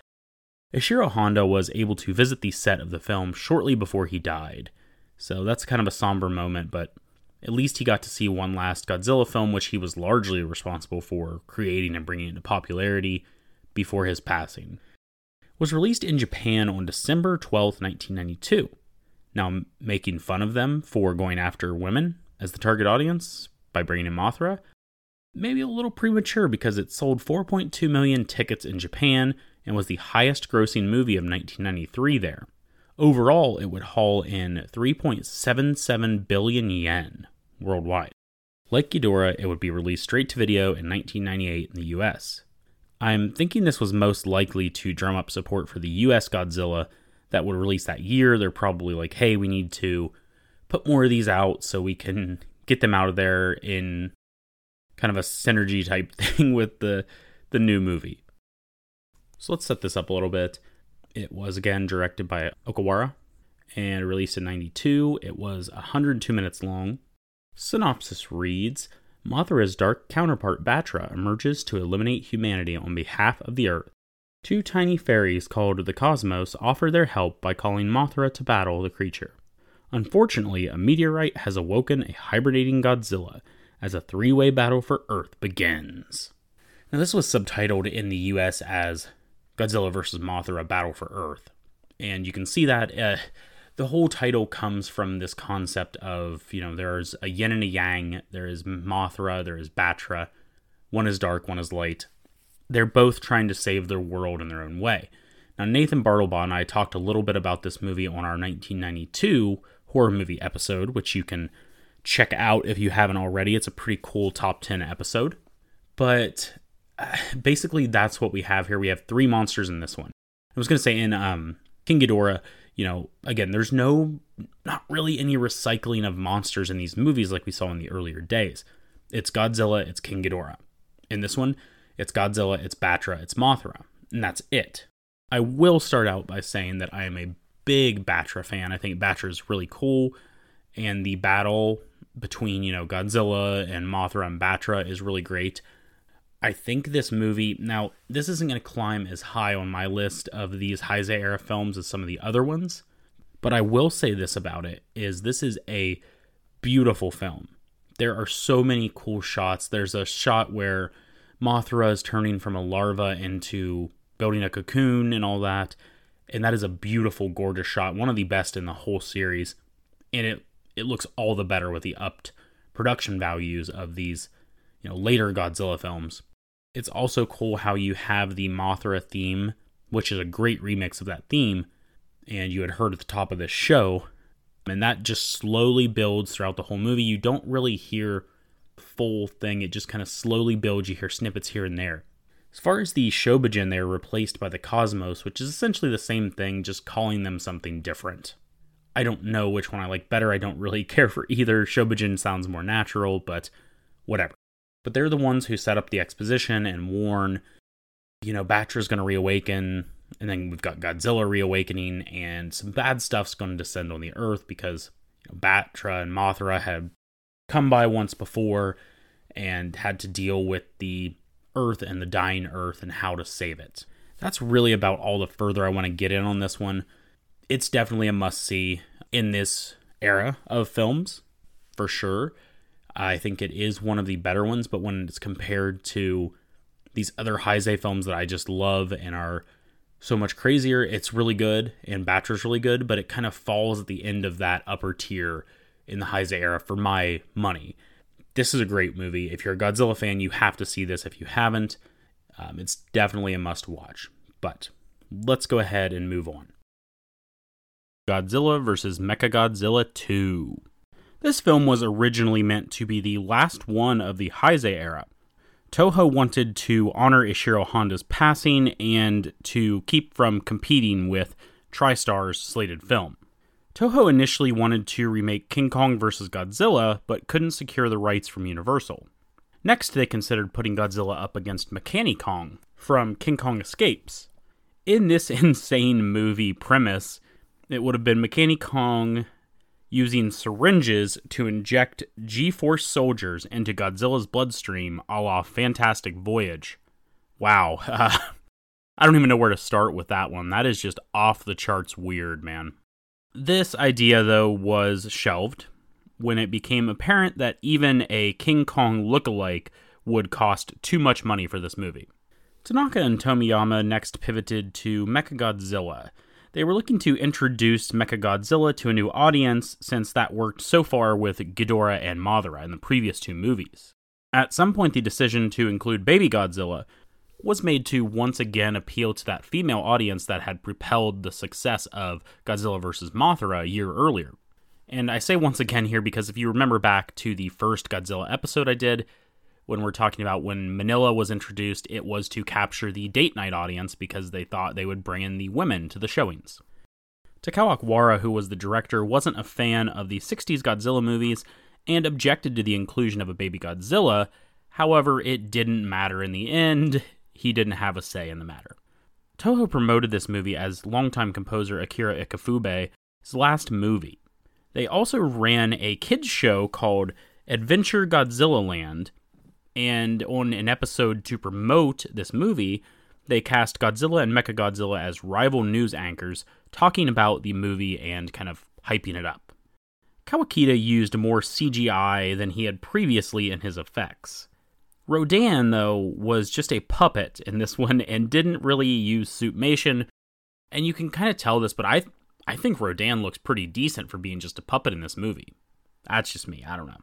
Ishiro Honda was able to visit the set of the film shortly before he died. So that's kind of a somber moment, but at least he got to see one last Godzilla film, which he was largely responsible for creating and bringing into popularity before his passing. Was released in Japan on December 12, 1992. Now, making fun of them for going after women as the target audience by bringing in Mothra, maybe a little premature because it sold 4.2 million tickets in Japan and was the highest grossing movie of 1993 there. Overall, it would haul in 3.77 billion yen worldwide. Like Ghidorah, it would be released straight to video in 1998 in the US. I'm thinking this was most likely to drum up support for the US Godzilla that would release that year. They're probably like, hey, we need to put more of these out so we can get them out of there in kind of a synergy type thing with the the new movie. So let's set this up a little bit. It was again directed by Okawara and released in 92. It was 102 minutes long. Synopsis reads Mothra's dark counterpart Batra emerges to eliminate humanity on behalf of the Earth. Two tiny fairies called the Cosmos offer their help by calling Mothra to battle the creature. Unfortunately, a meteorite has awoken a hibernating Godzilla as a three way battle for Earth begins. Now, this was subtitled in the US as Godzilla vs. Mothra Battle for Earth. And you can see that uh, the whole title comes from this concept of, you know, there's a yin and a yang, there is Mothra, there is Batra. One is dark, one is light. They're both trying to save their world in their own way. Now, Nathan Bartlebaugh and I talked a little bit about this movie on our 1992 horror movie episode, which you can check out if you haven't already. It's a pretty cool top 10 episode. But basically that's what we have here. We have three monsters in this one. I was going to say in um, King Ghidorah, you know, again, there's no, not really any recycling of monsters in these movies like we saw in the earlier days. It's Godzilla, it's King Ghidorah. In this one, it's Godzilla, it's Batra, it's Mothra, and that's it. I will start out by saying that I am a big Batra fan. I think Batra is really cool, and the battle between you know Godzilla and Mothra and Batra is really great. I think this movie now this isn't going to climb as high on my list of these Heisei era films as some of the other ones, but I will say this about it is this is a beautiful film. There are so many cool shots. There's a shot where Mothra is turning from a larva into building a cocoon and all that, and that is a beautiful gorgeous shot, one of the best in the whole series. And it it looks all the better with the upped production values of these, you know, later Godzilla films it's also cool how you have the Mothra theme, which is a great remix of that theme, and you had heard at the top of this show, and that just slowly builds throughout the whole movie. You don't really hear full thing, it just kind of slowly builds. You hear snippets here and there. As far as the Shobijin, they are replaced by the Cosmos, which is essentially the same thing, just calling them something different. I don't know which one I like better. I don't really care for either. Shobijin sounds more natural, but whatever. But they're the ones who set up the exposition and warn, you know, Batra's going to reawaken, and then we've got Godzilla reawakening, and some bad stuff's going to descend on the Earth because you know, Batra and Mothra had come by once before and had to deal with the Earth and the dying Earth and how to save it. That's really about all the further I want to get in on this one. It's definitely a must see in this era of films, for sure. I think it is one of the better ones, but when it's compared to these other Heisei films that I just love and are so much crazier, it's really good, and Batra's really good, but it kind of falls at the end of that upper tier in the Heisei era for my money. This is a great movie. If you're a Godzilla fan, you have to see this. If you haven't, um, it's definitely a must watch. But let's go ahead and move on. Godzilla vs. Mechagodzilla 2. This film was originally meant to be the last one of the Heisei era. Toho wanted to honor Ishiro Honda's passing and to keep from competing with TriStar's slated film. Toho initially wanted to remake King Kong vs. Godzilla, but couldn't secure the rights from Universal. Next, they considered putting Godzilla up against Mechani Kong from King Kong Escapes. In this insane movie premise, it would have been Mechani Kong using syringes to inject G Force soldiers into Godzilla's bloodstream a la Fantastic Voyage. Wow. I don't even know where to start with that one. That is just off the charts weird, man. This idea, though, was shelved when it became apparent that even a King Kong look-alike would cost too much money for this movie. Tanaka and Tomiyama next pivoted to Mechagodzilla. They were looking to introduce Mechagodzilla to a new audience since that worked so far with Ghidorah and Mothra in the previous two movies. At some point, the decision to include Baby Godzilla was made to once again appeal to that female audience that had propelled the success of Godzilla vs. Mothra a year earlier. And I say once again here because if you remember back to the first Godzilla episode I did, when we're talking about when Minilla was introduced, it was to capture the date night audience because they thought they would bring in the women to the showings. Takao Okawara, who was the director, wasn't a fan of the 60s Godzilla movies and objected to the inclusion of a baby Godzilla. However, it didn't matter in the end. He didn't have a say in the matter. Toho promoted this movie as longtime composer Akira Ifukube's last movie. They also ran a kids show called Adventure Godzilla Land, and on an episode to promote this movie, they cast Godzilla and Mechagodzilla as rival news anchors, talking about the movie and kind of hyping it up. Kawakita used more CGI than he had previously in his effects. Rodan, though, was just a puppet in this one and didn't really use suitmation. And you can kind of tell this, but I I think Rodan looks pretty decent for being just a puppet in this movie. That's just me, I don't know.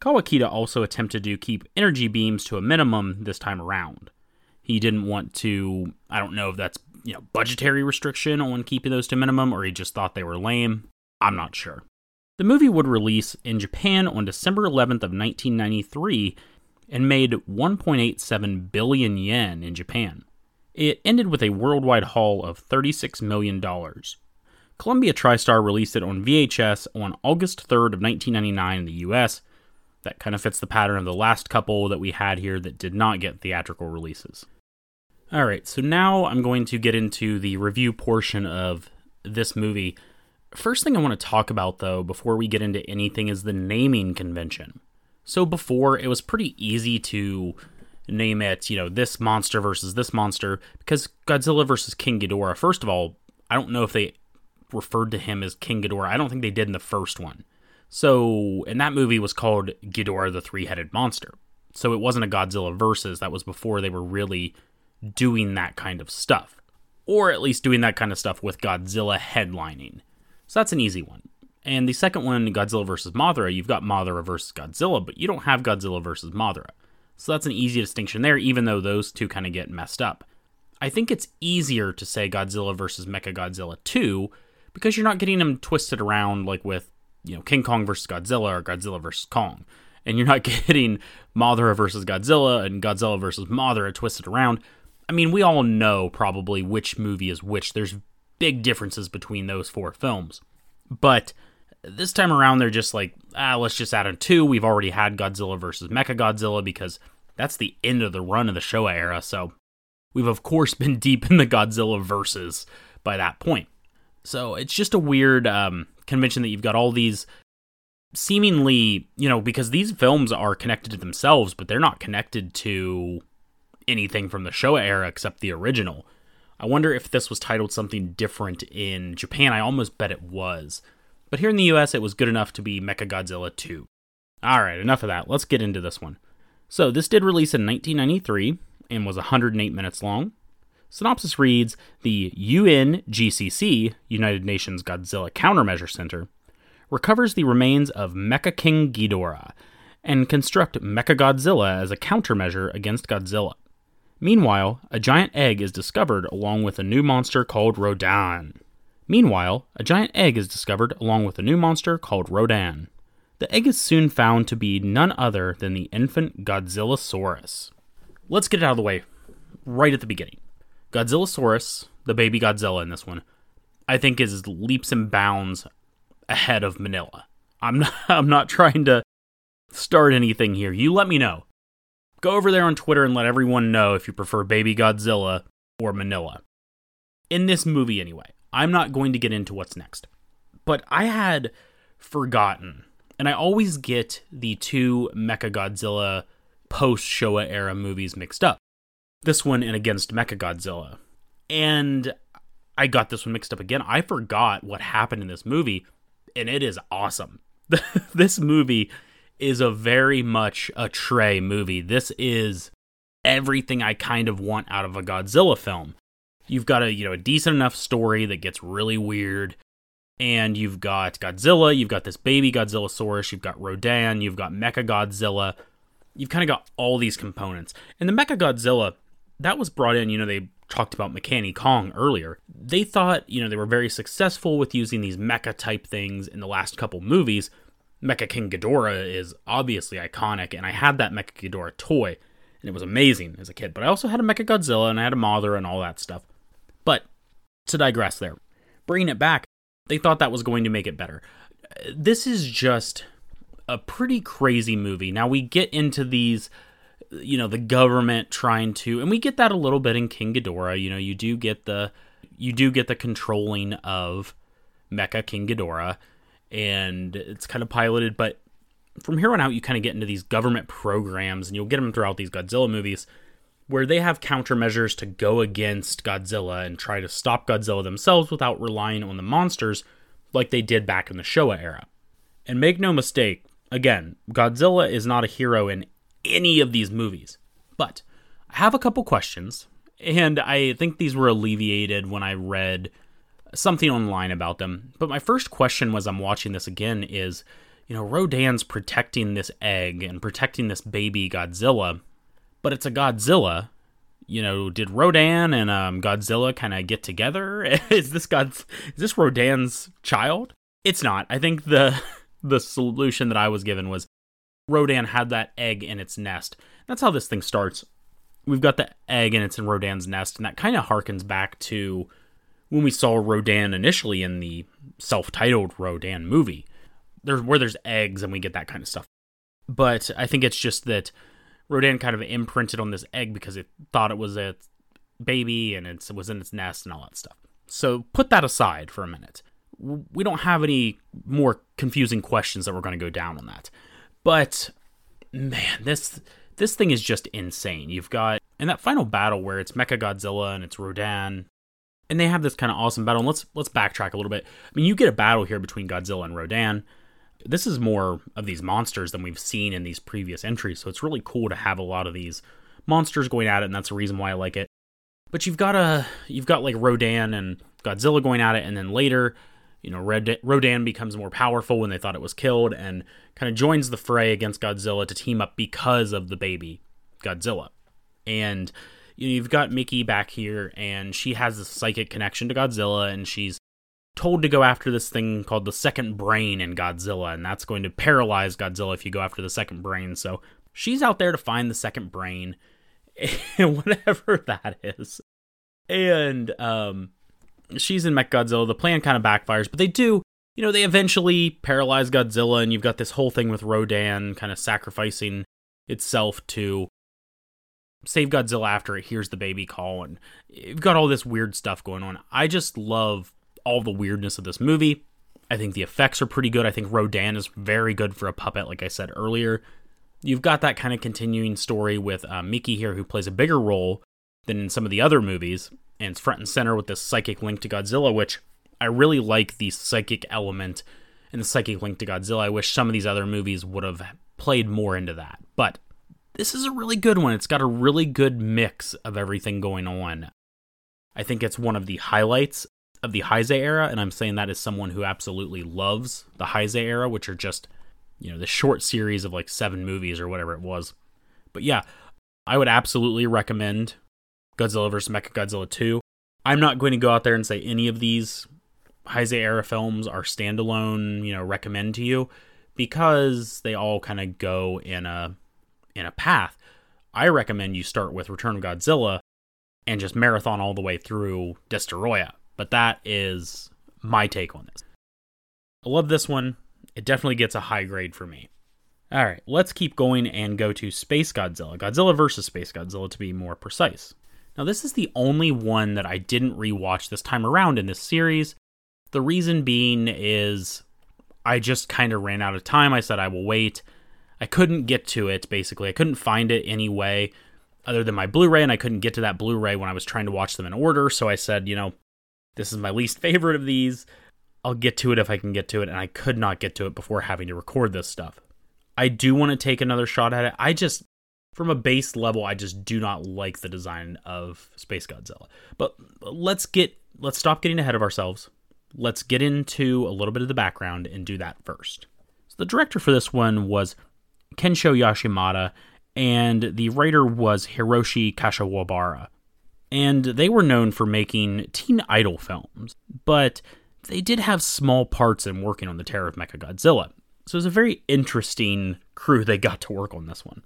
Kawakita also attempted to keep energy beams to a minimum this time around. He didn't want to, I don't know if that's, you know, budgetary restriction on keeping those to minimum or he just thought they were lame. I'm not sure. The movie would release in Japan on December 11th of 1993 and made 1.87 billion yen in Japan. It ended with a worldwide haul of $36 million. Columbia TriStar released it on VHS on August 3rd of 1999 in the US that kind of fits the pattern of the last couple that we had here that did not get theatrical releases. All right, so now I'm going to get into the review portion of this movie. First thing I want to talk about, though, before we get into anything, is the naming convention. So before, it was pretty easy to name it, you know, this monster versus this monster, because Godzilla versus King Ghidorah, first of all, I don't know if they referred to him as King Ghidorah. I don't think they did in the first one. So, and that movie was called Ghidorah the Three Headed Monster. So it wasn't a Godzilla versus. That was before they were really doing that kind of stuff. Or at least doing that kind of stuff with Godzilla headlining. So that's an easy one. And the second one, Godzilla versus Mothra, you've got Mothra versus Godzilla, but you don't have Godzilla versus Mothra. So that's an easy distinction there, even though those two kind of get messed up. I think it's easier to say Godzilla versus Mechagodzilla 2 because you're not getting them twisted around like with you know King Kong versus Godzilla or Godzilla versus Kong, and you're not getting Mothra versus Godzilla and Godzilla versus Mothra twisted around. I mean, we all know probably which movie is which. There's big differences between those four films, but this time around they're just like, ah, let's just add a two. We've already had Godzilla versus Mechagodzilla because that's the end of the run of the Showa era. So we've of course been deep in the Godzilla verses by that point. So it's just a weird um, convention that you've got all these seemingly, you know, because these films are connected to themselves, but they're not connected to anything from the Showa era except the original. I wonder if this was titled something different in Japan. I almost bet it was. But here in the US, it was good enough to be Mechagodzilla 2. Alright, enough of that. Let's get into this one. So, this did release in 1993 and was 108 minutes long. Synopsis reads The UNGCC, United Nations Godzilla Countermeasure Center, recovers the remains of Mecha King Ghidorah and construct Mechagodzilla as a countermeasure against Godzilla. Meanwhile, a giant egg is discovered along with a new monster called Rodan. Meanwhile, a giant egg is discovered along with a new monster called Rodan. The egg is soon found to be none other than the infant Godzillasaurus. Let's get it out of the way right at the beginning. Godzillasaurus, the baby Godzilla in this one, I think is leaps and bounds ahead of Minilla. I'm not I'm not trying to start anything here. You let me know. Go over there on Twitter and let everyone know if you prefer Baby Godzilla or Minilla. In this movie anyway. I'm not going to get into what's next. But I had forgotten and I always get the two Mecha Godzilla post Showa era movies mixed up this one and against Mechagodzilla. And I got this one mixed up again. I forgot what happened in this movie, and it is awesome. this movie is a very much a Trey movie. This is everything I kind of want out of a Godzilla film. You've got a you know a decent enough story that gets really weird, and you've got Godzilla, you've got this baby Godzilla Godzillasaurus, you've got Rodan, you've got Mecha Godzilla. You've kind of got all these components. And the Mecha Godzilla, that was brought in, you know, they talked about Mechani Kong earlier. They thought, you know, they were very successful with using these mecha type things in the last couple movies. Mecha King Ghidorah is obviously iconic, and I had that Mecha Ghidorah toy, and it was amazing as a kid. But I also had a Mecha Godzilla, and I had a Mothra, and all that stuff. To digress there, bringing it back, they thought that was going to make it better. This is just a pretty crazy movie. Now we get into these you know the government trying to and we get that a little bit in King Ghidorah, you know, you do get the you do get the controlling of Mecha King Ghidorah and it's kind of piloted, but from here on out you kind of get into these government programs and you'll get them throughout these Godzilla movies where they have countermeasures to go against Godzilla and try to stop Godzilla themselves without relying on the monsters like they did back in the Showa era. And make no mistake, again, Godzilla is not a hero in any of these movies. But I have a couple questions, and I think these were alleviated when I read something online about them. But my first question was I'm watching this again is, you know, Rodan's protecting this egg and protecting this baby Godzilla but it's a Godzilla. You know, did Rodan and um, Godzilla kind of get together? is this God? Is this Rodan's child? It's not. I think the the solution that I was given was Rodan had that egg in its nest. That's how this thing starts. We've got the egg and it's in Rodan's nest, and that kind of harkens back to when we saw Rodan initially in the self-titled Rodan movie. There's where there's eggs and we get that kind of stuff. But I think it's just that Rodan kind of imprinted on this egg because it thought it was a baby and it was in its nest and all that stuff. So put that aside for a minute. We don't have any more confusing questions that we're going to go down on that. But man, this this thing is just insane. You've got in that final battle where it's Mecha Godzilla and it's Rodan, and they have this kind of awesome battle. And let's let's backtrack a little bit. I mean, you get a battle here between Godzilla and Rodan this is more of these monsters than we've seen in these previous entries. So it's really cool to have a lot of these monsters going at it, and that's the reason why I like it. But you've got a you've got like Rodan and Godzilla going at it, and then later, you know, Red, Rodan becomes more powerful when they thought it was killed, and kind of joins the fray against Godzilla to team up because of the baby Godzilla. And you've got Miki back here, and she has this psychic connection to Godzilla, and she's told to go after this thing called the second brain in Godzilla, and that's going to paralyze Godzilla if you go after the second brain. So she's out there to find the second brain, whatever that is. And um, she's in Godzilla. The plan kind of backfires, but they do, you know, they eventually paralyze Godzilla, and you've got this whole thing with Rodan kind of sacrificing itself to save Godzilla after it hears the baby call, and you've got all this weird stuff going on. I just love all the weirdness of this movie. I think the effects are pretty good. I think Rodan is very good for a puppet, like I said earlier. You've got that kind of continuing story with uh, Miki here, who plays a bigger role than in some of the other movies, and it's front and center with this psychic link to Godzilla, which I really like the psychic element and the psychic link to Godzilla. I wish some of these other movies would have played more into that. But this is a really good one. It's got a really good mix of everything going on. I think it's one of the highlights of the Heisei era, and I'm saying that as someone who absolutely loves the Heisei era, which are just, you know, the short series of like seven movies or whatever it was. But yeah, I would absolutely recommend Godzilla vs. Mechagodzilla 2. I'm not going to go out there and say any of these Heisei era films are standalone, you know, recommend to you because they all kind of go in a in a path. I recommend you start with Return of Godzilla and just marathon all the way through Destoroyah but that is my take on this. I love this one. It definitely gets a high grade for me. All right, let's keep going and go to Space Godzilla. Godzilla versus Space Godzilla to be more precise. Now, this is the only one that I didn't rewatch this time around in this series. The reason being is I just kind of ran out of time. I said I will wait. I couldn't get to it, basically. I couldn't find it anyway other than my Blu ray, and I couldn't get to that Blu ray when I was trying to watch them in order. So I said, you know, this is my least favorite of these. I'll get to it if I can get to it, and I could not get to it before having to record this stuff. I do want to take another shot at it. I just, from a base level, I just do not like the design of Space Godzilla. But let's get, let's stop getting ahead of ourselves. Let's get into a little bit of the background and do that first. So the director for this one was Kensho Yamashita, and the writer was Hiroshi Kashiwabara. And they were known for making teen idol films, but they did have small parts in working on the Terror of Mechagodzilla. So it was a very interesting crew they got to work on this one.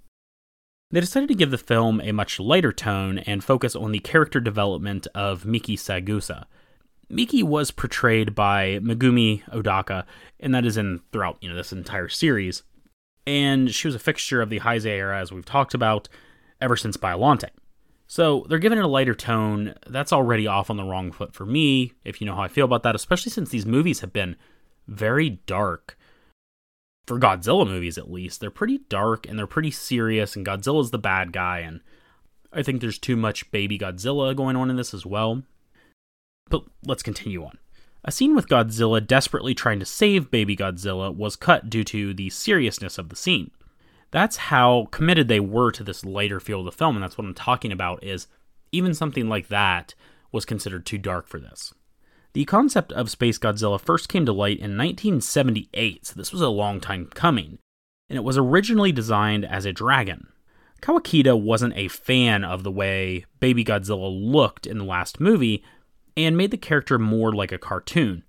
They decided to give the film a much lighter tone and focus on the character development of Miki Saegusa. Miki was portrayed by Megumi Odaka, and that is in throughout you know this entire series and she was a fixture of the Heisei era, as we've talked about, ever since Biollante. So they're giving it a lighter tone. That's already off on the wrong foot for me, if you know how I feel about that, especially since these movies have been very dark. For Godzilla movies, at least. They're pretty dark and they're pretty serious, and Godzilla's the bad guy, and I think there's too much baby Godzilla going on in this as well. But let's continue on. A scene with Godzilla desperately trying to save baby Godzilla was cut due to the seriousness of the scene. That's how committed they were to this lighter feel of the film, and that's what I'm talking about is even something like that was considered too dark for this. The concept of Space Godzilla first came to light in 1978, so this was a long time coming, and it was originally designed as a dragon. Kawakita wasn't a fan of the way Baby Godzilla looked in the last movie, and made the character more like a cartoon.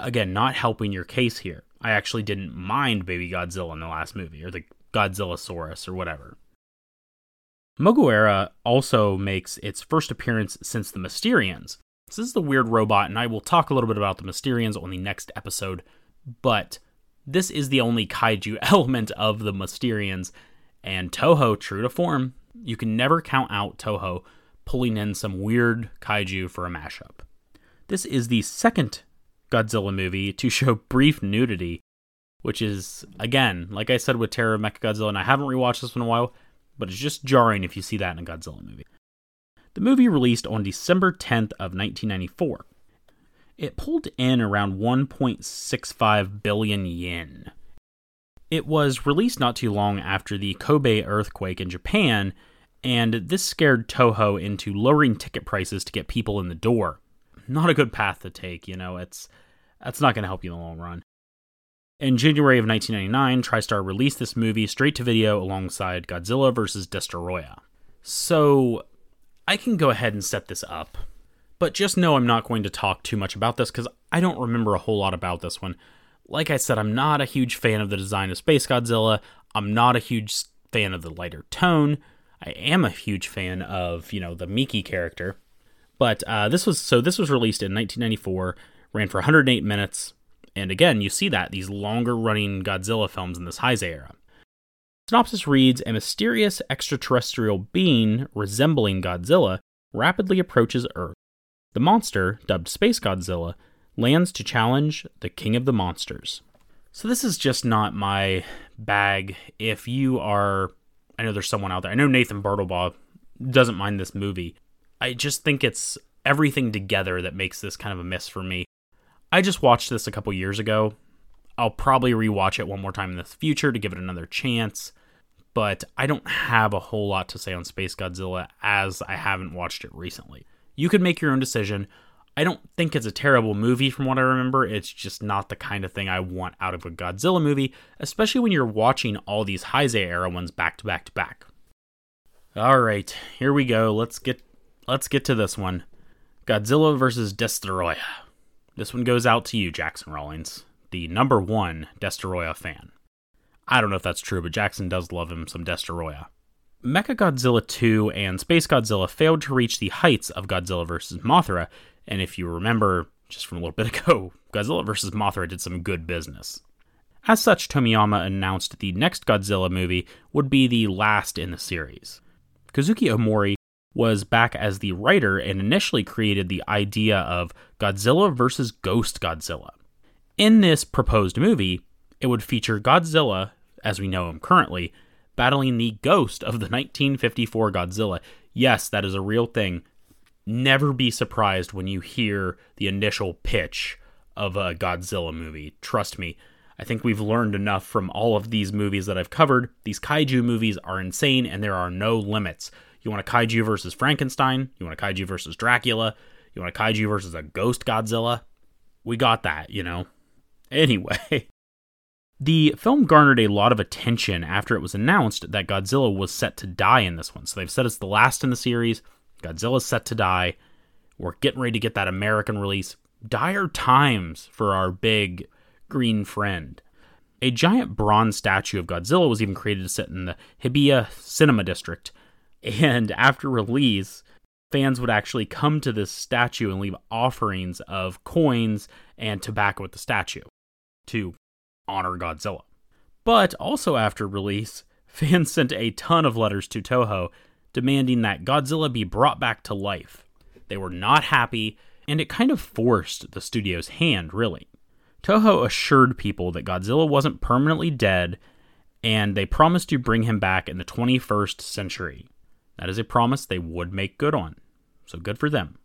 Again, not helping your case here. I actually didn't mind Baby Godzilla in the last movie, or the Godzillasaurus, or whatever. Moguera also makes its first appearance since the Mysterians. This is the weird robot, and I will talk a little bit about the Mysterians on the next episode, but this is the only kaiju element of the Mysterians, and Toho, true to form, you can never count out Toho pulling in some weird kaiju for a mashup. This is the second Godzilla movie to show brief nudity, which is, again, like I said with Terror of Mechagodzilla, and I haven't rewatched this in a while, but it's just jarring if you see that in a Godzilla movie. The movie released on December 10th of 1994. It pulled in around 1.65 billion yen. It was released not too long after the Kobe earthquake in Japan and this scared Toho into lowering ticket prices to get people in the door. Not a good path to take, you know, it's that's not going to help you in the long run. In January of 1999, TriStar released this movie straight to video alongside Godzilla vs. Destoroyah. So, I can go ahead and set this up, but just know I'm not going to talk too much about this because I don't remember a whole lot about this one. Like I said, I'm not a huge fan of the design of Space Godzilla, I'm not a huge fan of the lighter tone, I am a huge fan of you know the Miki character, but uh, this was so this was released in 1994, ran for 108 minutes, and again you see that these longer running Godzilla films in this Heisei era. Synopsis reads: A mysterious extraterrestrial being resembling Godzilla rapidly approaches Earth. The monster, dubbed Space Godzilla, lands to challenge the King of the Monsters. So this is just not my bag. If you are I know there's someone out there. I know Nathan Bartlebaugh doesn't mind this movie. I just think it's everything together that makes this kind of a miss for me. I just watched this a couple years ago. I'll probably rewatch it one more time in the future to give it another chance, but I don't have a whole lot to say on Space Godzilla as I haven't watched it recently. You could make your own decision. I don't think it's a terrible movie from what I remember. It's just not the kind of thing I want out of a Godzilla movie, especially when you're watching all these Heisei era ones back to back to back. All right, here we go. Let's get let's get to this one. Godzilla vs. Destoroyah. This one goes out to you, Jackson Rawlings, the number one Destoroyah fan. I don't know if that's true, but Jackson does love him some Destoroyah. Mechagodzilla 2 and Space Godzilla failed to reach the heights of Godzilla vs. Mothra and if you remember just from a little bit ago, Godzilla vs. Mothra did some good business. As such, Tomiyama announced the next Godzilla movie would be the last in the series. Kazuki Omori was back as the writer and initially created the idea of Godzilla vs. Ghost Godzilla. In this proposed movie, it would feature Godzilla, as we know him currently, battling the ghost of the 1954 Godzilla. Yes, that is a real thing never be surprised when you hear the initial pitch of a Godzilla movie. Trust me. I think we've learned enough from all of these movies that I've covered. These kaiju movies are insane and there are no limits. You want a kaiju versus Frankenstein? You want a kaiju versus Dracula? You want a kaiju versus a ghost Godzilla? We got that, you know? Anyway, the film garnered a lot of attention after it was announced that Godzilla was set to die in this one. So they've said it's the last in the series. Godzilla's set to die. We're getting ready to get that American release. Dire times for our big green friend. A giant bronze statue of Godzilla was even created to sit in the Hibiya Cinema District. And after release, fans would actually come to this statue and leave offerings of coins and tobacco at the statue to honor Godzilla. But also after release, fans sent a ton of letters to Toho demanding that Godzilla be brought back to life. They were not happy, and it kind of forced the studio's hand, really. Toho assured people that Godzilla wasn't permanently dead, and they promised to bring him back in the 21st century. That is a promise they would make good on. So good for them.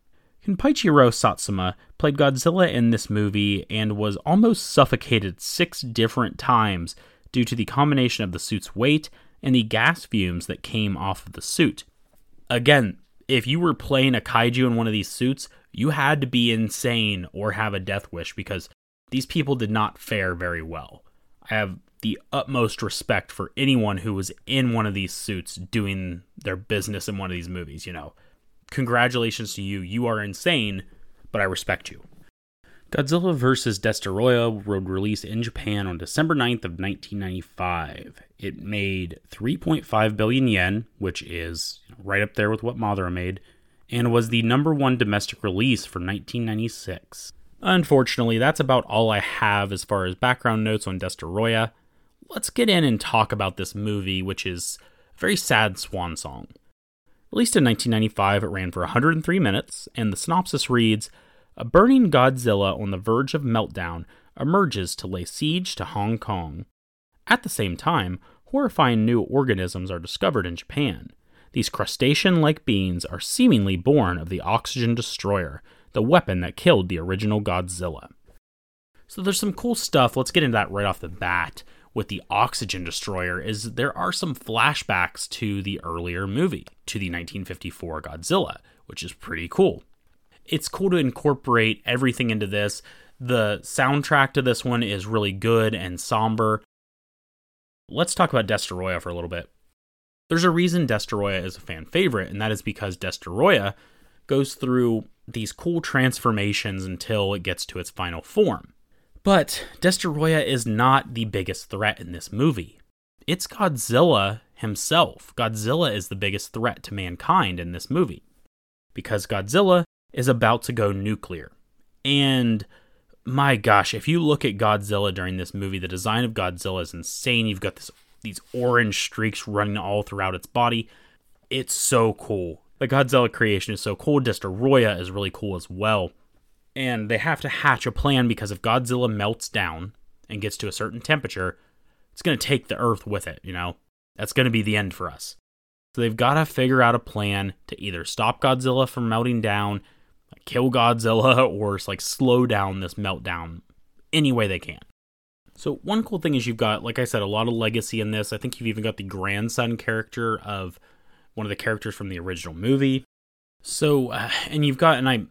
Kenpachiro Satsuma played Godzilla in this movie and was almost suffocated six different times due to the combination of the suit's weight and the gas fumes that came off of the suit. Again, if you were playing a kaiju in one of these suits, you had to be insane or have a death wish because these people did not fare very well. I have the utmost respect for anyone who was in one of these suits doing their business in one of these movies, you know. Congratulations to you. You are insane, but I respect you. Godzilla vs. Destoroyah would release in Japan on December 9th of 1995. It made 3.5 billion yen, which is right up there with what Mothra made, and was the number one domestic release for 1996. Unfortunately, that's about all I have as far as background notes on Destoroyah. Let's get in and talk about this movie, which is a very sad swan song. Released in 1995, it ran for 103 minutes, and the synopsis reads A burning Godzilla on the verge of meltdown emerges to lay siege to Hong Kong. At the same time, horrifying new organisms are discovered in Japan. These crustacean like beings are seemingly born of the oxygen destroyer, the weapon that killed the original Godzilla. So there's some cool stuff. Let's get into that right off the bat with the oxygen destroyer is there are some flashbacks to the earlier movie, to the 1954 Godzilla, which is pretty cool. It's cool to incorporate everything into this. The soundtrack to this one is really good and somber. Let's talk about Destoroyah for a little bit. There's a reason Destoroyah is a fan favorite, and that is because Destoroyah goes through these cool transformations until it gets to its final form. But Destoroyah is not the biggest threat in this movie. It's Godzilla himself. Godzilla is the biggest threat to mankind in this movie. Because Godzilla is about to go nuclear. And my gosh, if you look at Godzilla during this movie, the design of Godzilla is insane. You've got this these orange streaks running all throughout its body. It's so cool the Godzilla creation is so cool. Destoroyah is really cool as well. And they have to hatch a plan because if Godzilla melts down and gets to a certain temperature, it's going to take the Earth with it, you know? That's going to be the end for us. So they've got to figure out a plan to either stop Godzilla from melting down, kill Godzilla, or like slow down this meltdown any way they can. So one cool thing is you've got, like I said, a lot of legacy in this. I think you've even got the grandson character of one of the characters from the original movie. So, uh, and you've got, and I,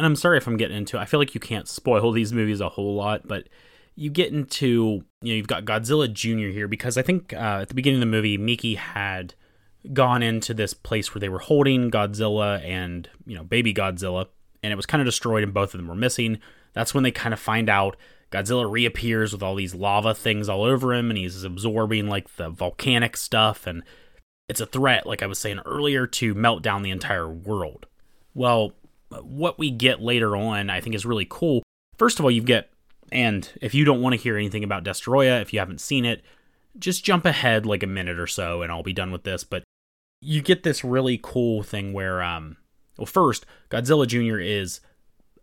and I'm sorry if I'm getting into. I feel like you can't spoil these movies a whole lot, but you get into, you know, you've got Godzilla Jr. here because I think uh, at the beginning of the movie, Miki had gone into this place where they were holding Godzilla and you know baby Godzilla, and it was kind of destroyed, and both of them were missing. That's when they kind of find out Godzilla reappears with all these lava things all over him, and he's absorbing like the volcanic stuff, and it's a threat, like I was saying earlier, to melt down the entire world. Well, what we get later on, I think, is really cool. First of all, you get, and if you don't want to hear anything about Destoroyah, if you haven't seen it, just jump ahead like a minute or so and I'll be done with this. But you get this really cool thing where, um, well, first, Godzilla Jr. is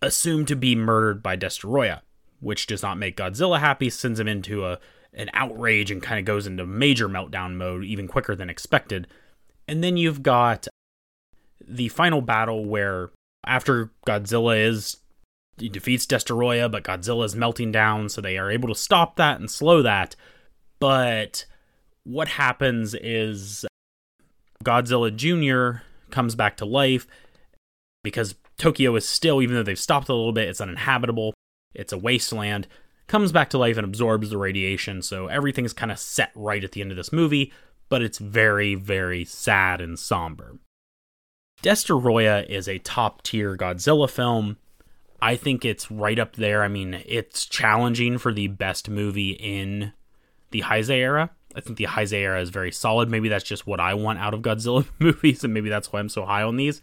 assumed to be murdered by Destoroyah, which does not make Godzilla happy, sends him into a an outrage and kind of goes into major meltdown mode even quicker than expected. And then you've got the final battle where after Godzilla is he defeats Destoroyah, but Godzilla is melting down, so they are able to stop that and slow that. But what happens is Godzilla Jr. comes back to life because Tokyo is still, even though they've stopped a little bit, it's uninhabitable. It's a wasteland. Comes back to life and absorbs the radiation, so everything's kind of set right at the end of this movie, but it's very, very sad and somber. Destoroyah is a top tier Godzilla film. I think it's right up there. I mean, it's challenging for the best movie in the Heisei era. I think the Heisei era is very solid. Maybe that's just what I want out of Godzilla movies, and maybe that's why I'm so high on these.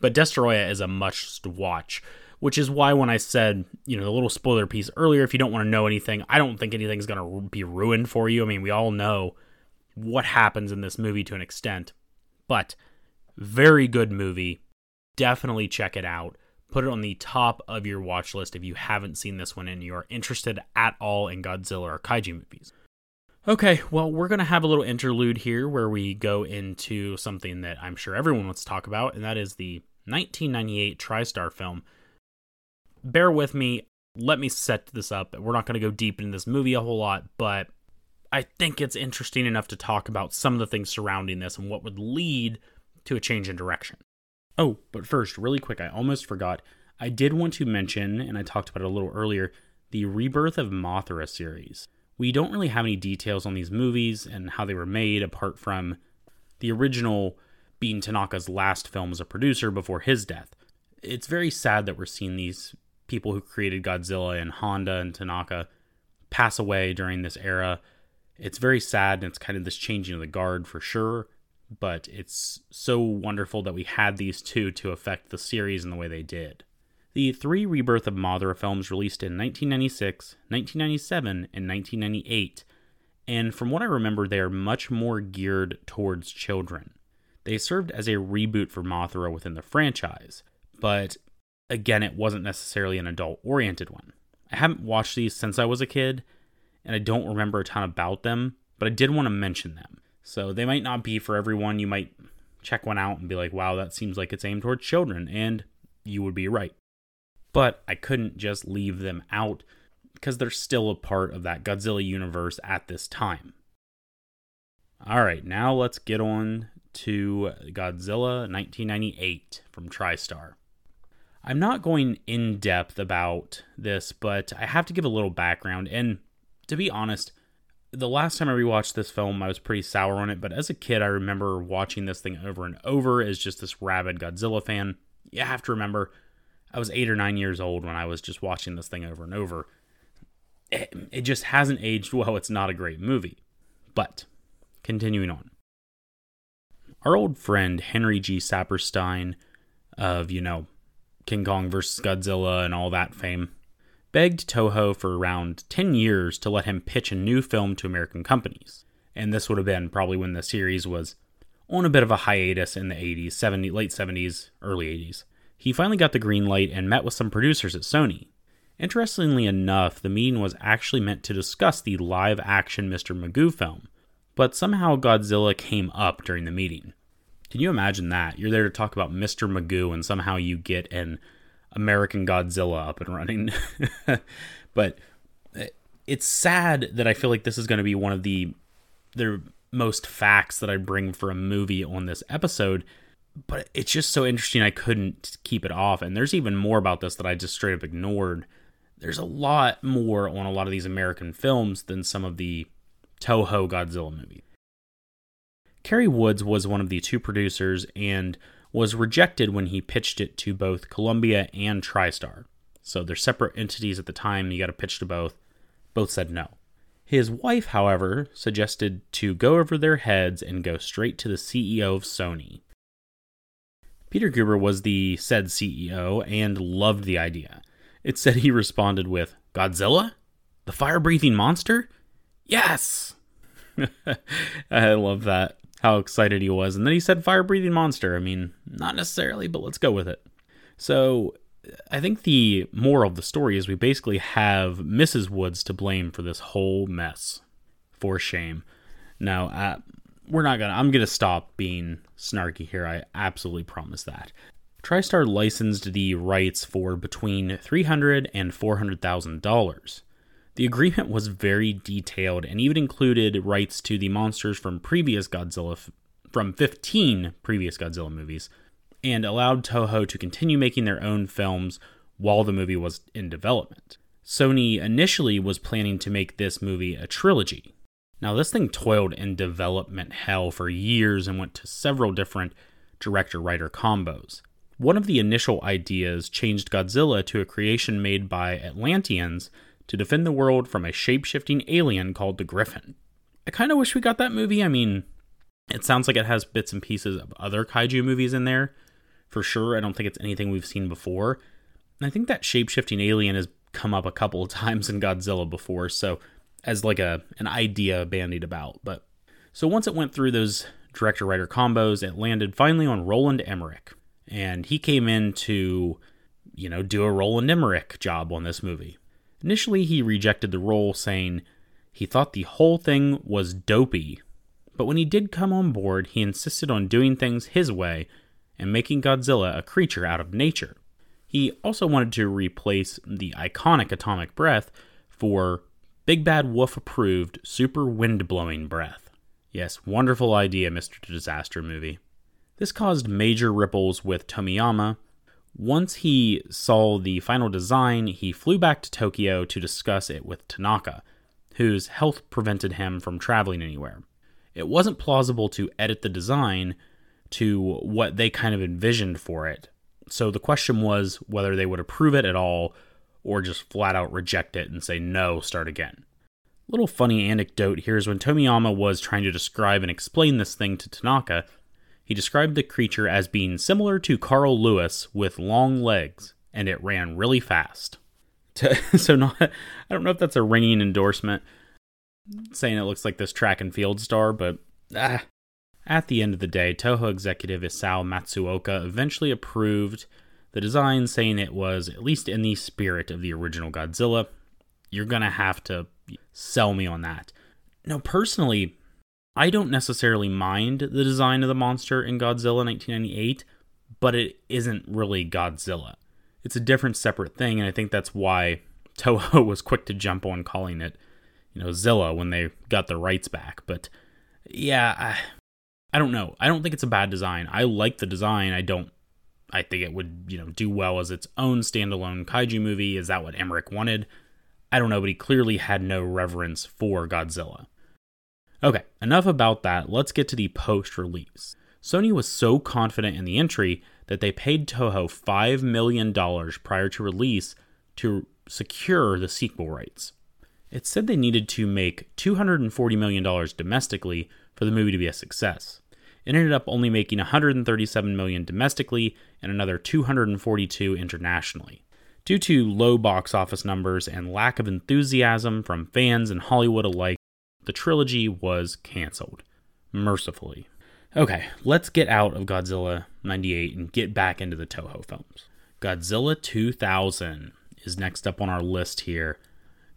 But Destoroyah is a must watch, which is why when I said, you know, the little spoiler piece earlier, if you don't want to know anything, I don't think anything's going to be ruined for you. I mean, we all know what happens in this movie to an extent, but very good movie. Definitely check it out. Put it on the top of your watch list if you haven't seen this one and you are interested at all in Godzilla or kaiju movies. Okay, well, we're going to have a little interlude here where we go into something that I'm sure everyone wants to talk about, and that is the 1998 TriStar film. Bear with me. Let me set this up. We're not going to go deep into this movie a whole lot, but I think it's interesting enough to talk about some of the things surrounding this and what would lead to a change in direction. Oh, but first, really quick, I almost forgot. I did want to mention, and I talked about it a little earlier, the Rebirth of Mothra series. We don't really have any details on these movies and how they were made apart from the original being Tanaka's last film as a producer before his death. It's very sad that we're seeing these people who created Godzilla and Honda and Tanaka pass away during this era. It's very sad and it's kind of this changing of the guard for sure but it's so wonderful that we had these two to affect the series in the way they did. The three Rebirth of Mothra films released in 1996, 1997, and 1998, and from what I remember, they are much more geared towards children. They served as a reboot for Mothra within the franchise, but again, it wasn't necessarily an adult oriented one. I haven't watched these since I was a kid, and I don't remember a ton about them, but I did want to mention them. So they might not be for everyone. You might check one out and be like, wow, that seems like it's aimed towards children. And you would be right. But I couldn't just leave them out because they're still a part of that Godzilla universe at this time. All right, now let's get on to Godzilla 1998 from TriStar. I'm not going in depth about this, but I have to give a little background. And to be honest, the last time I rewatched this film, I was pretty sour on it, but as a kid, I remember watching this thing over and over as just this rabid Godzilla fan. You have to remember, I was eight or nine years old when I was just watching this thing over and over. It, it just hasn't aged well. It's not a great movie. But, continuing on. Our old friend Henry G. Saperstein of, you know, King Kong vs. Godzilla and all that fame begged Toho for around 10 years to let him pitch a new film to American companies. And this would have been probably when the series was on a bit of a hiatus in the 80s, 70, late 70s, early 80s. He finally got the green light and met with some producers at Sony. Interestingly enough, the meeting was actually meant to discuss the live action Mr. Magoo film, but somehow Godzilla came up during the meeting. Can you imagine that? You're there to talk about Mr. Magoo, and somehow you get an American Godzilla up and running. but eh, it's sad that I feel like this is going to be one of the most facts that I bring for a movie on this episode. But it's just so interesting I couldn't keep it off. And there's even more about this that I just straight up ignored. There's a lot more on a lot of these American films than some of the Toho Godzilla movies. Cary Woods was one of the two producers and was rejected when he pitched it to both Columbia and TriStar. So they're separate entities at the time, you got to pitch to both. Both said no. His wife, however, suggested to go over their heads and go straight to the CEO of Sony. Peter Guber was the said CEO and loved the idea. It said he responded with, Godzilla? The fire breathing monster? Yes! I love that how excited he was. And then he said fire breathing monster. I mean, not necessarily, but let's go with it. So I think the moral of the story is we basically have Mrs. Woods to blame for this whole mess. For shame. Now, uh, we're not gonna, I'm gonna stop being snarky here. I absolutely promise that. TriStar licensed the rights for between $300 and $400,000. The agreement was very detailed and even included rights to the monsters from previous Godzilla from 15 previous Godzilla movies and allowed Toho to continue making their own films while the movie was in development. Sony initially was planning to make this movie a trilogy. Now, this thing toiled in development hell for years and went to several different director writer combos. One of the initial ideas changed Godzilla to a creation made by Atlanteans to defend the world from a shape shifting alien called the Griffin. I kind of wish we got that movie. I mean, it sounds like it has bits and pieces of other kaiju movies in there, for sure. I don't think it's anything we've seen before. And I think that shape shifting alien has come up a couple of times in Godzilla before, so as like a an idea bandied about. But so once it went through those director writer combos, it landed finally on Roland Emmerich. And he came in to, you know, do a Roland Emmerich job on this movie. Initially, he rejected the role, saying he thought the whole thing was dopey. But when he did come on board, he insisted on doing things his way and making Godzilla a creature out of nature. He also wanted to replace the iconic atomic breath for Big Bad Wolf approved super wind blowing breath. Yes, wonderful idea, Mr. Disaster movie. This caused major ripples with Tomiyama, once he saw the final design, he flew back to Tokyo to discuss it with Tanaka, whose health prevented him from traveling anywhere. It wasn't plausible to edit the design to what they kind of envisioned for it. So the question was whether they would approve it at all or just flat out reject it and say no, start again. Little funny anecdote here is when Tomiyama was trying to describe and explain this thing to Tanaka, he described the creature as being similar to Carl Lewis with long legs, and it ran really fast. so, not, I don't know if that's a ringing endorsement saying it looks like this track and field star, but ah. At the end of the day, Toho executive Isao Matsuoka eventually approved the design, saying it was at least in the spirit of the original Godzilla. You're gonna have to sell me on that. No, personally, I don't necessarily mind the design of the monster in Godzilla 1998, but it isn't really Godzilla. It's a different, separate thing, and I think that's why Toho was quick to jump on calling it, you know, Zilla when they got the rights back. But yeah, I, I don't know. I don't think it's a bad design. I like the design. I don't. I think it would, you know, do well as its own standalone kaiju movie. Is that what Emmerich wanted? I don't know, but he clearly had no reverence for Godzilla. Okay, enough about that. Let's get to the post release. Sony was so confident in the entry that they paid Toho $5 million prior to release to secure the sequel rights. It said they needed to make $240 million domestically for the movie to be a success. It ended up only making 137 million domestically and another 242 internationally. Due to low box office numbers and lack of enthusiasm from fans and Hollywood alike, the trilogy was canceled. Mercifully. Okay, let's get out of Godzilla 98 and get back into the Toho films. Godzilla 2000 is next up on our list here.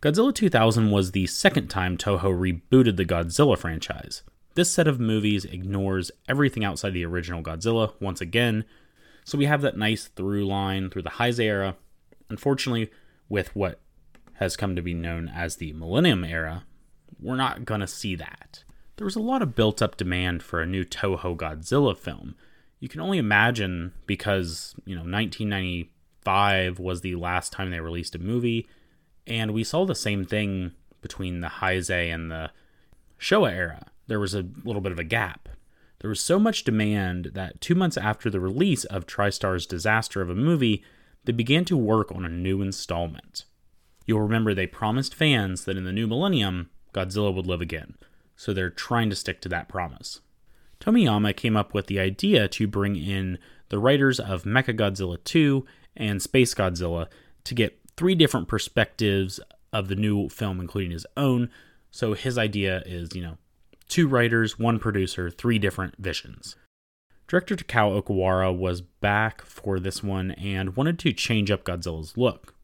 Godzilla 2000 was the second time Toho rebooted the Godzilla franchise. This set of movies ignores everything outside the original Godzilla once again, so we have that nice through line through the Heisei era. Unfortunately, with what has come to be known as the Millennium era, we're not going to see that. There was a lot of built up demand for a new Toho Godzilla film. You can only imagine because, you know, 1995 was the last time they released a movie, and we saw the same thing between the Heisei and the Showa era. There was a little bit of a gap. There was so much demand that two months after the release of TriStar's disaster of a movie, they began to work on a new installment. You'll remember they promised fans that in the new millennium, Godzilla would live again, so they're trying to stick to that promise. Tomiyama came up with the idea to bring in the writers of Mechagodzilla 2 and Space Godzilla to get three different perspectives of the new film, including his own. So his idea is, you know, two writers, one producer, three different visions. Director Takao Okawara was back for this one and wanted to change up Godzilla's look.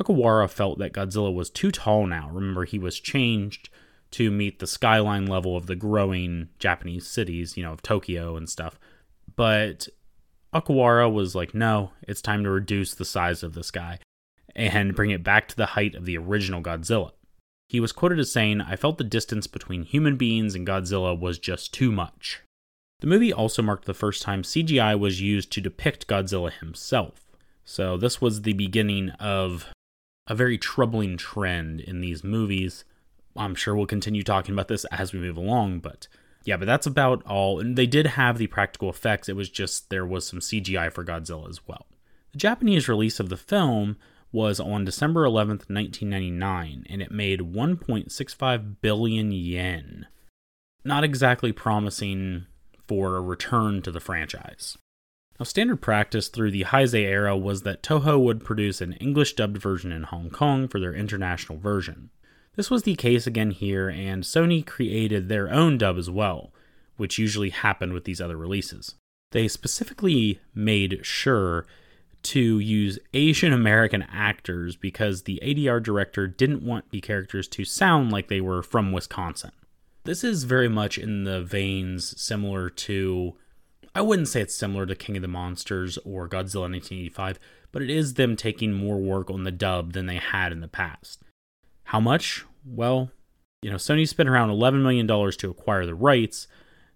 Okawara felt that Godzilla was too tall now. Remember, he was changed to meet the skyline level of the growing Japanese cities, you know, of Tokyo and stuff. But Okawara was like, no, it's time to reduce the size of this guy and bring it back to the height of the original Godzilla. He was quoted as saying, I felt the distance between human beings and Godzilla was just too much. The movie also marked the first time CGI was used to depict Godzilla himself. So, this was the beginning of a very troubling trend in these movies. I'm sure we'll continue talking about this as we move along, but yeah, but that's about all. And they did have the practical effects, it was just there was some CGI for Godzilla as well. The Japanese release of the film was on December 11th, 1999, and it made 1.65 billion yen. Not exactly promising for a return to the franchise. Now, standard practice through the Heisei era was that Toho would produce an English dubbed version in Hong Kong for their international version. This was the case again here, and Sony created their own dub as well, which usually happened with these other releases. They specifically made sure to use Asian American actors because the ADR director didn't want the characters to sound like they were from Wisconsin. This is very much in the veins similar to, I wouldn't say it's similar to King of the Monsters or Godzilla 1985, but it is them taking more work on the dub than they had in the past. How much? Well, you know, Sony spent around $11 million to acquire the rights,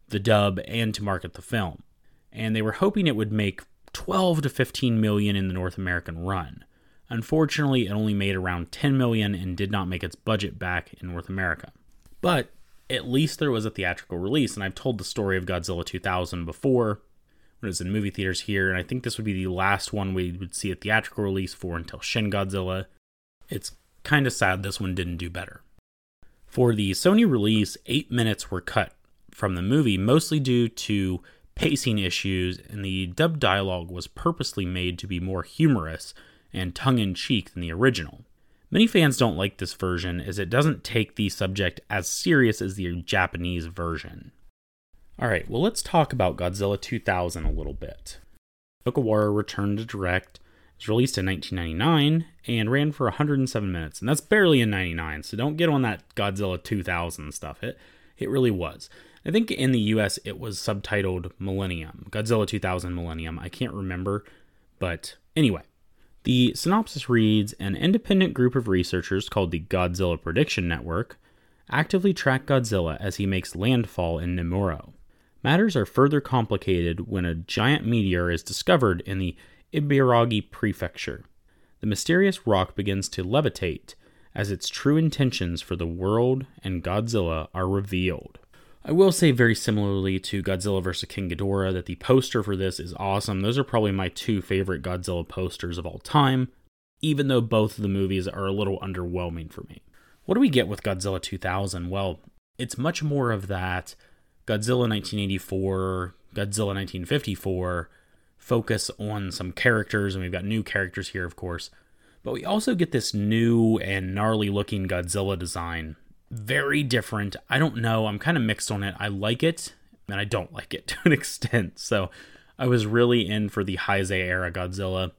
the dub, and to market the film. And they were hoping it would make 12 to 15 million in the North American run. Unfortunately, it only made around 10 million and did not make its budget back in North America. But at least there was a theatrical release. And I've told the story of Godzilla 2000 before when it was in movie theaters here. And I think this would be the last one we would see a theatrical release for until Shin Godzilla. It's kind of sad this one didn't do better. For the Sony release, eight minutes were cut from the movie, mostly due to pacing issues, and the dub dialogue was purposely made to be more humorous and tongue in cheek than the original. Many fans don't like this version as it doesn't take the subject as serious as the Japanese version. Alright, well, let's talk about Godzilla 2000 a little bit. Okawara returned to direct, was released in 1999, and ran for 107 minutes. And that's barely in 99, so don't get on that Godzilla 2000 stuff. It, it really was. I think in the US it was subtitled Millennium, Godzilla 2000 Millennium. I can't remember, but anyway. The synopsis reads An independent group of researchers called the Godzilla Prediction Network actively track Godzilla as he makes landfall in Nemuro. Matters are further complicated when a giant meteor is discovered in the Ibaragi Prefecture. The mysterious rock begins to levitate as its true intentions for the world and Godzilla are revealed. I will say very similarly to Godzilla vs. King Ghidorah that the poster for this is awesome. Those are probably my two favorite Godzilla posters of all time, even though both of the movies are a little underwhelming for me. What do we get with Godzilla 2000? Well, it's much more of that Godzilla 1984, Godzilla 1954 focus on some characters, and we've got new characters here, of course. But we also get this new and gnarly looking Godzilla design very different. I don't know. I'm kind of mixed on it. I like it and I don't like it to an extent. So I was really in for the Heisei era Godzilla.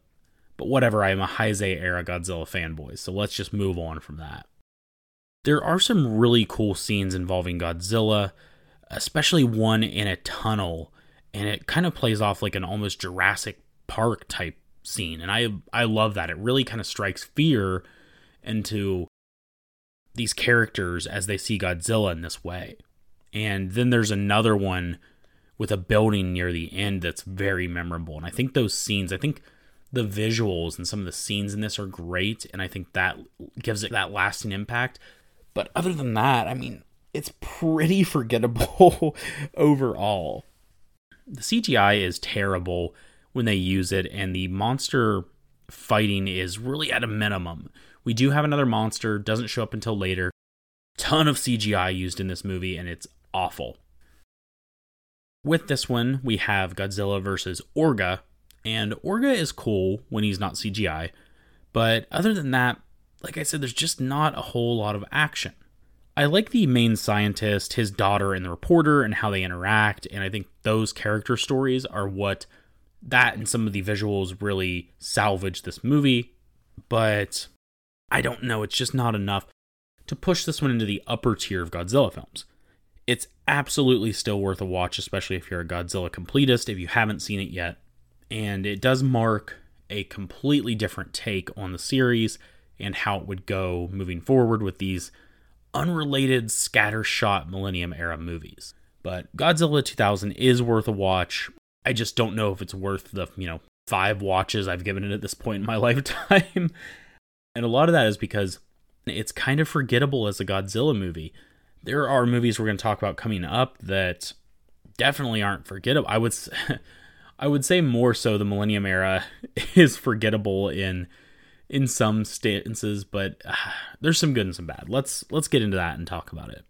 But whatever, I am a Heisei era Godzilla fanboy. So let's just move on from that. There are some really cool scenes involving Godzilla, especially one in a tunnel, and it kind of plays off like an almost Jurassic Park type scene. And I I love that. It really kind of strikes fear into these characters as they see Godzilla in this way. And then there's another one with a building near the end that's very memorable. And I think those scenes, I think the visuals and some of the scenes in this are great. And I think that gives it that lasting impact. But other than that, I mean, it's pretty forgettable overall. The CGI is terrible when they use it, and the monster fighting is really at a minimum. We do have another monster, doesn't show up until later. Ton of CGI used in this movie, and it's awful. With this one, we have Godzilla versus Orga, and Orga is cool when he's not CGI, but other than that, like I said, there's just not a whole lot of action. I like the main scientist, his daughter, and the reporter, and how they interact, and I think those character stories are what that and some of the visuals really salvage this movie. But I don't know, it's just not enough to push this one into the upper tier of Godzilla films. It's absolutely still worth a watch, especially if you're a Godzilla completist, if you haven't seen it yet. And it does mark a completely different take on the series and how it would go moving forward with these unrelated scattershot Millennium era movies. But Godzilla 2000 is worth a watch. I just don't know if it's worth the, you know, five watches I've given it at this point in my lifetime. and a lot of that is because it's kind of forgettable as a Godzilla movie. There are movies we're going to talk about coming up that definitely aren't forgettable. I would I would say more so the Millennium era is forgettable in in some stances, but uh, there's some good and some bad. Let's let's get into that and talk about it.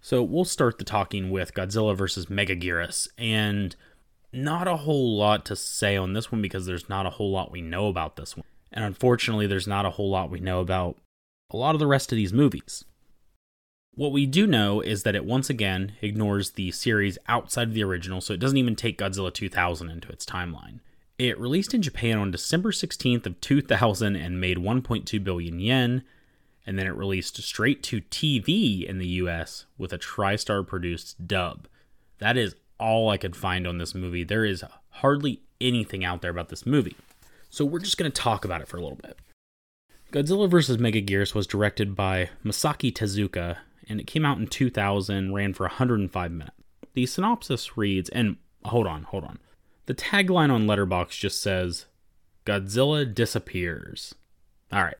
So we'll start the talking with Godzilla versus Megaguirus, and not a whole lot to say on this one because there's not a whole lot we know about this one, and unfortunately, there's not a whole lot we know about a lot of the rest of these movies. What we do know is that it once again ignores the series outside of the original, so it doesn't even take Godzilla 2000 into its timeline. It released in Japan on December 16th of 2000 and made 1.2 billion yen, and then it released straight to TV in the US with a TriStar produced dub. That is all I could find on this movie. There is hardly anything out there about this movie. So we're just going to talk about it for a little bit. Godzilla vs. Megaguirus was directed by Masaki Tezuka and it came out in 2000, ran for 105 minutes. The synopsis reads, and hold on, hold on. The tagline on Letterboxd just says, Godzilla disappears. All right.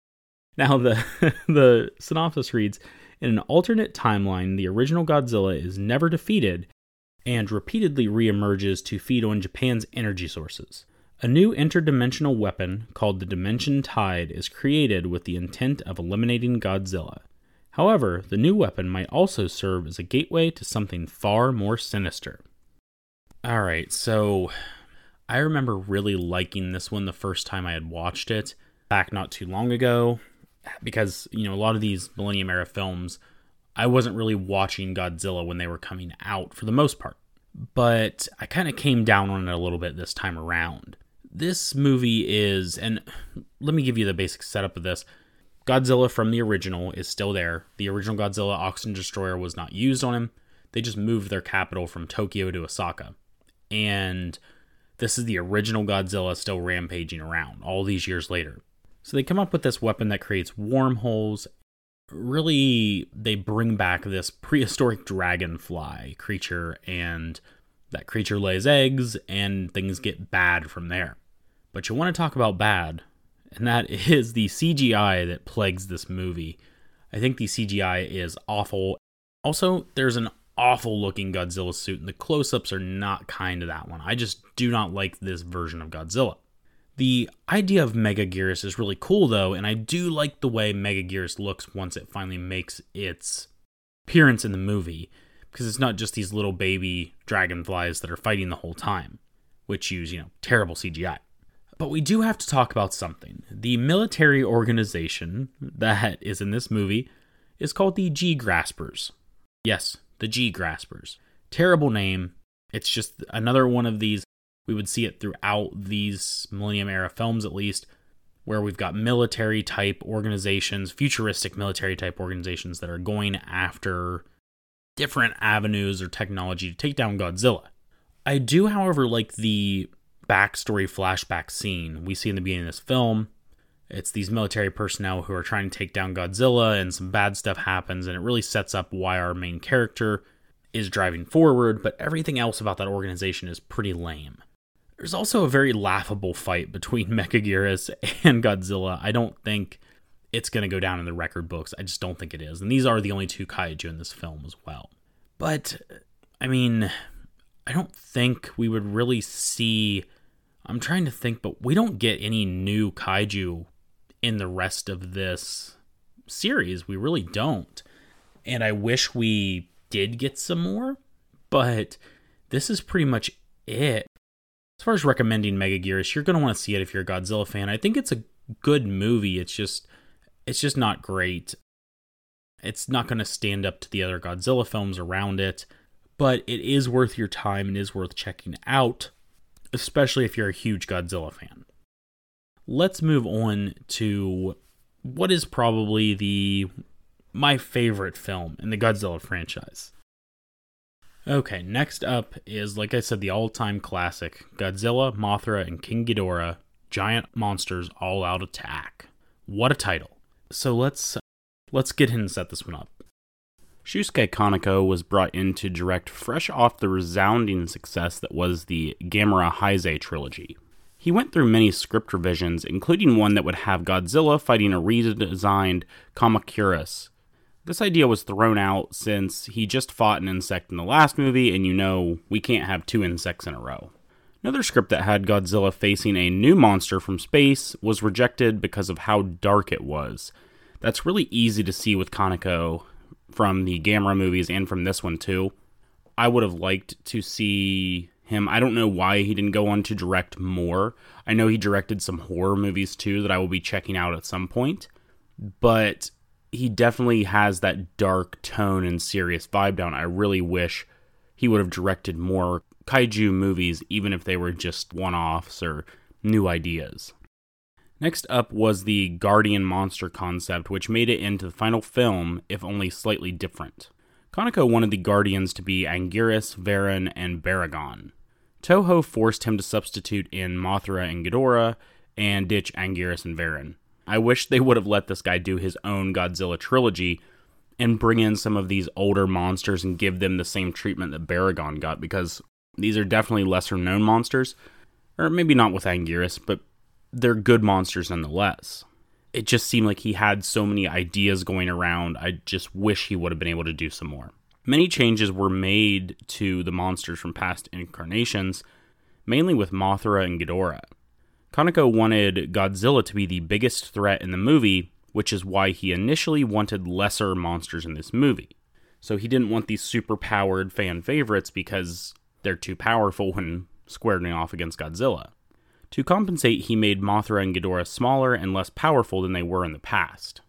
Now the the synopsis reads, in an alternate timeline, the original Godzilla is never defeated and repeatedly reemerges to feed on Japan's energy sources. A new interdimensional weapon called the Dimension Tide is created with the intent of eliminating Godzilla. However, the new weapon might also serve as a gateway to something far more sinister. Alright, so I remember really liking this one the first time I had watched it back not too long ago because, you know, a lot of these Millennium era films, I wasn't really watching Godzilla when they were coming out for the most part. But I kind of came down on it a little bit this time around. This movie is, and let me give you the basic setup of this. Godzilla from the original is still there. The original Godzilla Oxygen Destroyer was not used on him. They just moved their capital from Tokyo to Osaka. And this is the original Godzilla still rampaging around all these years later. So they come up with this weapon that creates wormholes. Really, they bring back this prehistoric dragonfly creature, and that creature lays eggs, and things get bad from there. But you want to talk about bad and that is the CGI that plagues this movie. I think the CGI is awful. Also, there's an awful looking Godzilla suit, and the close ups are not kind to that one. I just do not like this version of Godzilla. The idea of Mega Megaguirus is really cool, though, and I do like the way Mega Megaguirus looks once it finally makes its appearance in the movie, because it's not just these little baby dragonflies that are fighting the whole time, which use, you know, terrible CGI. But we do have to talk about something. The military organization that is in this movie is called the G Graspers. Yes, the G Graspers. Terrible name. It's just another one of these. We would see it throughout these Millennium era films, at least, where we've got military type organizations, futuristic military type organizations that are going after different avenues or technology to take down Godzilla. I do, however, like the backstory flashback scene we see in the beginning of this film. It's these military personnel who are trying to take down Godzilla, and some bad stuff happens, and it really sets up why our main character is driving forward, but everything else about that organization is pretty lame. There's also a very laughable fight between Megaguirus and Godzilla. I don't think it's going to go down in the record books. I just don't think it is. And these are the only two kaiju in this film as well. But, I mean, I don't think we would really see. I'm trying to think, but we don't get any new kaiju in the rest of this series. We really don't. And I wish we did get some more, but this is pretty much it. As far as recommending Megaguirus, you're going to want to see it if you're a Godzilla fan. I think it's a good movie. It's just it's just not great. It's not going to stand up to the other Godzilla films around it but it is worth your time and is worth checking out, especially if you're a huge Godzilla fan. Let's move on to what is probably the my favorite film in the Godzilla franchise. Okay, next up is, like I said, the all time classic Godzilla, Mothra, and King Ghidorah Giant Monsters All Out Attack. What a title. So let's let's get in and set this one up. Shusuke Kaneko was brought in to direct fresh off the resounding success that was the Gamera Heisei trilogy. He went through many script revisions, including one that would have Godzilla fighting a redesigned Kamacuras. This idea was thrown out since he just fought an insect in the last movie, and you know we can't have two insects in a row. Another script that had Godzilla facing a new monster from space was rejected because of how dark it was. That's really easy to see with Kaneko from the Gamera movies and from this one too. I would have liked to see him. I don't know why he didn't go on to direct more. I know he directed some horror movies too that I will be checking out at some point, but he definitely has that dark tone and serious vibe down. I really wish he would have directed more kaiju movies, even if they were just one offs or new ideas. Next up was the Guardian monster concept, which made it into the final film, if only slightly different. Kaneko wanted the Guardians to be Anguirus, Varan, and Baragon. Toho forced him to substitute in Mothra and Ghidorah and ditch Anguirus and Varan. I wish they would have let this guy do his own Godzilla trilogy and bring in some of these older monsters and give them the same treatment that Baragon got because these are definitely lesser known monsters. Or maybe not with Anguirus, but they're good monsters nonetheless. It just seemed like he had so many ideas going around. I just wish he would have been able to do some more. Many changes were made to the monsters from past incarnations, mainly with Mothra and Ghidorah. Kaneko wanted Godzilla to be the biggest threat in the movie, which is why he initially wanted lesser monsters in this movie. So he didn't want these super powered fan favorites because they're too powerful when squaring off against Godzilla. To compensate, he made Mothra and Ghidorah smaller and less powerful than they were in the past.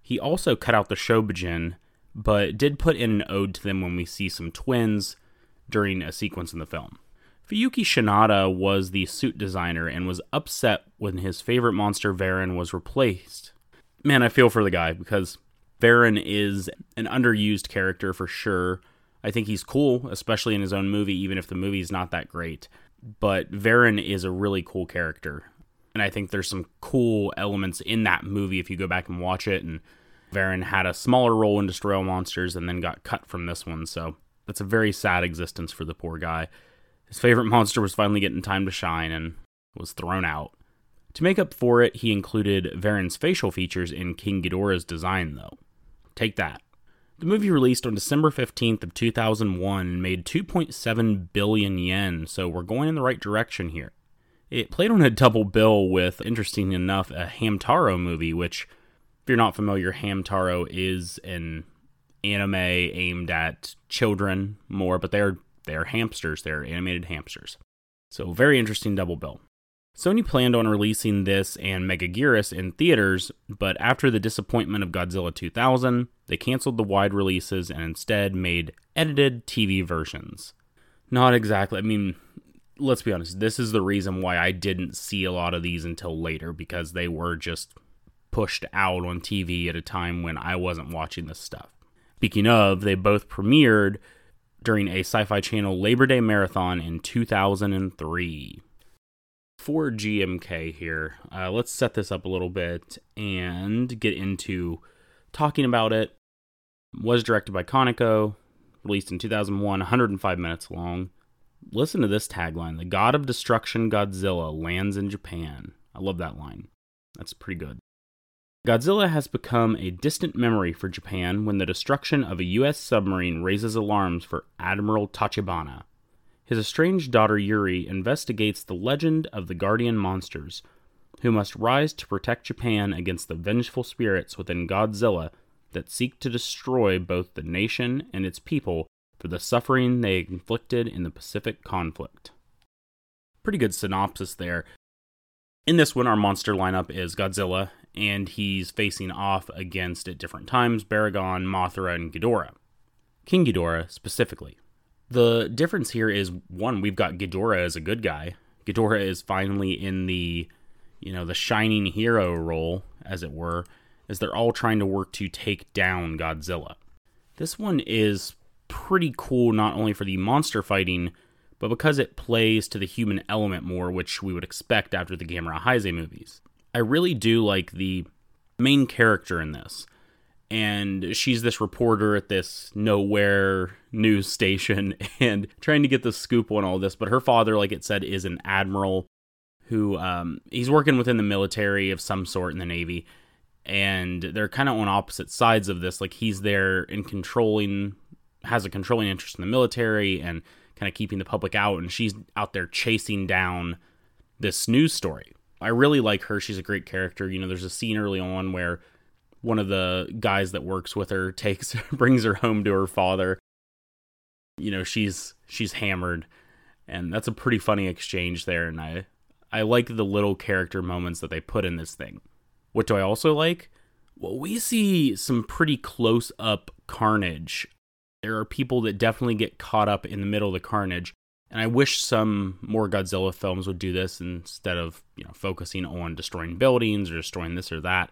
He also cut out the Shobijin but did put in an ode to them when we see some twins during a sequence in the film. Fuyuki Shinada was the suit designer and was upset when his favorite monster Varan was replaced. Man, I feel for the guy because Varan is an underused character for sure. I think he's cool, especially in his own movie, even if the movie's not that great. But Varan is a really cool character. And I think there's some cool elements in that movie if you go back and watch it and Varan had a smaller role in Destroy All Monsters and then got cut from this one, so that's a very sad existence for the poor guy. His favorite monster was finally getting time to shine and was thrown out. To make up for it, he included Varan's facial features in King Ghidorah's design, though. Take that. The movie released on December 15th of 2001 and made 2.7 billion yen, so we're going in the right direction here. It played on a double bill with, interesting enough, a Hamtaro movie, which if you're not familiar, Hamtaro is an anime aimed at children more, but they're they're hamsters. They're animated hamsters. So very interesting double bill. Sony planned on releasing this and Megaguirus in theaters, but after the disappointment of Godzilla 2000, they canceled the wide releases and instead made edited TV versions. Not exactly. I mean, let's be honest, this is the reason why I didn't see a lot of these until later because they were just pushed out on TV at a time when I wasn't watching this stuff. Speaking of, they both premiered during a Sci Fi Channel Labor Day marathon in 2003. For GMK here, uh, let's set this up a little bit and get into talking about it. Was directed by Kaneko, released in 2001, 105 minutes long. Listen to this tagline The God of Destruction Godzilla lands in Japan. I love that line. That's pretty good. Godzilla has become a distant memory for Japan when the destruction of a U.S. submarine raises alarms for Admiral Tachibana. His estranged daughter Yuri investigates the legend of the guardian monsters, who must rise to protect Japan against the vengeful spirits within Godzilla that seek to destroy both the nation and its people for the suffering they inflicted in the Pacific conflict. Pretty good synopsis there. In this one, our monster lineup is Godzilla and he's facing off against at different times Baragon, Mothra, and Ghidorah. King Ghidorah specifically. The difference here is one, we've got Ghidorah as a good guy. Ghidorah is finally in the, you know, the shining hero role, as it were, as they're all trying to work to take down Godzilla. This one is pretty cool not only for the monster fighting, but because it plays to the human element more, which we would expect after the Gamera Heisei movies. I really do like the main character in this. And she's this reporter at this nowhere news station and trying to get the scoop on all this. But her father, like it said, is an admiral who um, he's working within the military of some sort in the Navy. And they're kind of on opposite sides of this. Like he's there in controlling, has a controlling interest in the military and kind of keeping the public out, and she's out there chasing down this news story. I really like her. She's a great character. You know, there's a scene early on where one of the guys that works with her takes brings her home to her father. You know, she's she's hammered, and that's a pretty funny exchange there. And I I like the little character moments that they put in this thing. What do I also like? Well, we see some pretty close up carnage there are people that definitely get caught up in the middle of the carnage. And I wish some more Godzilla films would do this instead of, you know, focusing on destroying buildings or destroying this or that.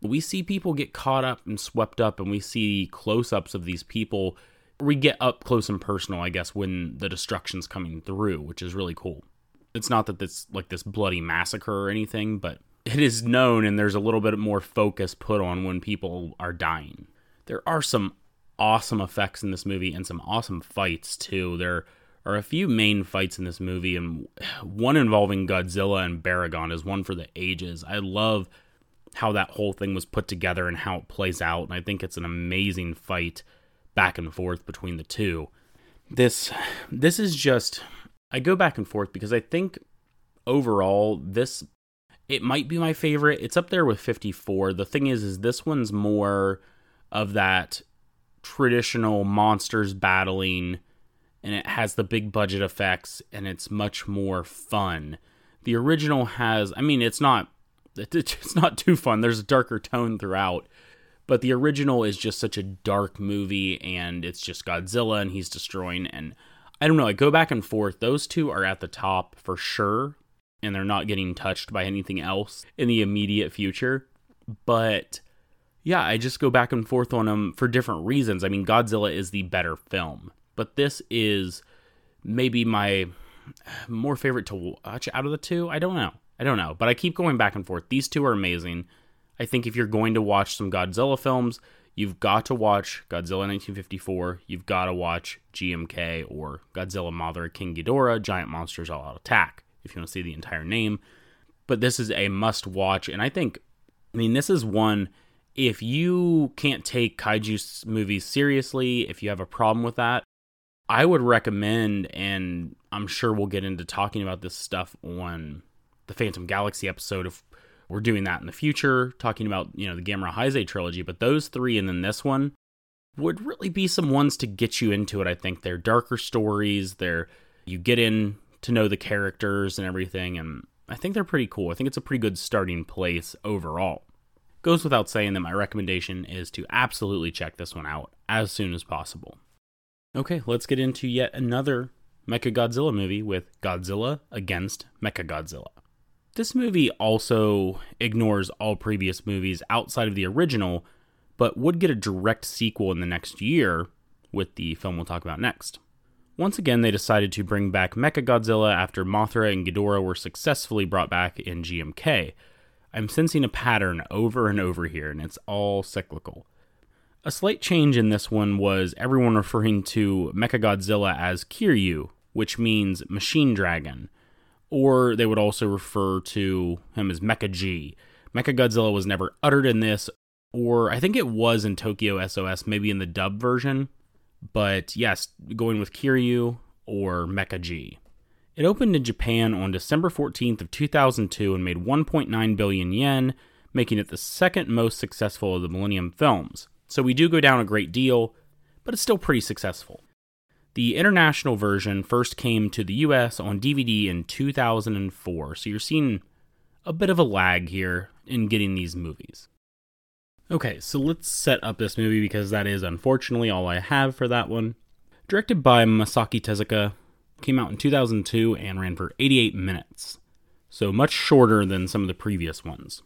But we see people get caught up and swept up, and we see close ups of these people. We get up close and personal, I guess, when the destruction's coming through, which is really cool. It's not that it's like this bloody massacre or anything, but it is known and there's a little bit more focus put on when people are dying. There are some awesome effects in this movie and some awesome fights too. There are a few main fights in this movie, and one involving Godzilla and Baragon is one for the ages. I love how that whole thing was put together and how it plays out, and I think it's an amazing fight back and forth between the two. This this is just I go back and forth because I think overall this it might be my favorite. It's up there with 54. The thing is is this one's more of that traditional monsters battling and it has the big budget effects and it's much more fun. The original has I mean it's not it's not too fun. There's a darker tone throughout. But the original is just such a dark movie and it's just Godzilla and he's destroying and I don't know, I go back and forth. Those two are at the top for sure and they're not getting touched by anything else in the immediate future. But yeah, I just go back and forth on them for different reasons. I mean, Godzilla is the better film, but this is maybe my more favorite to watch out of the two. I don't know. I don't know, but I keep going back and forth. These two are amazing. I think if you're going to watch some Godzilla films, you've got to watch Godzilla 1954. You've got to watch GMK or Godzilla Mothra King Ghidorah Giant Monsters All Out Attack if you want to see the entire name. But this is a must watch, and I think, I mean, this is one if you can't take kaiju movies seriously, if you have a problem with that, I would recommend, and I'm sure we'll get into talking about this stuff on the Phantom Galaxy episode if we're doing that in the future, talking about, you know, the Gamera Heisei trilogy, but those three and then this one would really be some ones to get you into it. I think they're darker stories, they're you get in to know the characters and everything, and I think they're pretty cool. I think it's a pretty good starting place overall. Goes without saying that my recommendation is to absolutely check this one out as soon as possible. Okay, let's get into yet another Mecha Godzilla movie with Godzilla against Mecha Godzilla. This movie also ignores all previous movies outside of the original, but would get a direct sequel in the next year with the film we'll talk about next. Once again, they decided to bring back Mechagodzilla after Mothra and Ghidorah were successfully brought back in GMK, I'm sensing a pattern over and over here, and it's all cyclical. A slight change in this one was everyone referring to Mechagodzilla as Kiryu, which means machine dragon, or they would also refer to him as Mecha G. Mechagodzilla was never uttered in this, or I think it was in Tokyo SOS, maybe in the dub version. But yes, going with Kiryu or Mecha G. It opened in Japan on December 14th of 2002 and made 1.9 billion yen, making it the second most successful of the Millennium films. So we do go down a great deal, but it's still pretty successful. The international version first came to the US on DVD in 2004, so you're seeing a bit of a lag here in getting these movies. Okay, so let's set up this movie because that is unfortunately all I have for that one. Directed by Masaki Tezuka, came out in 2002 and ran for 88 minutes, so much shorter than some of the previous ones.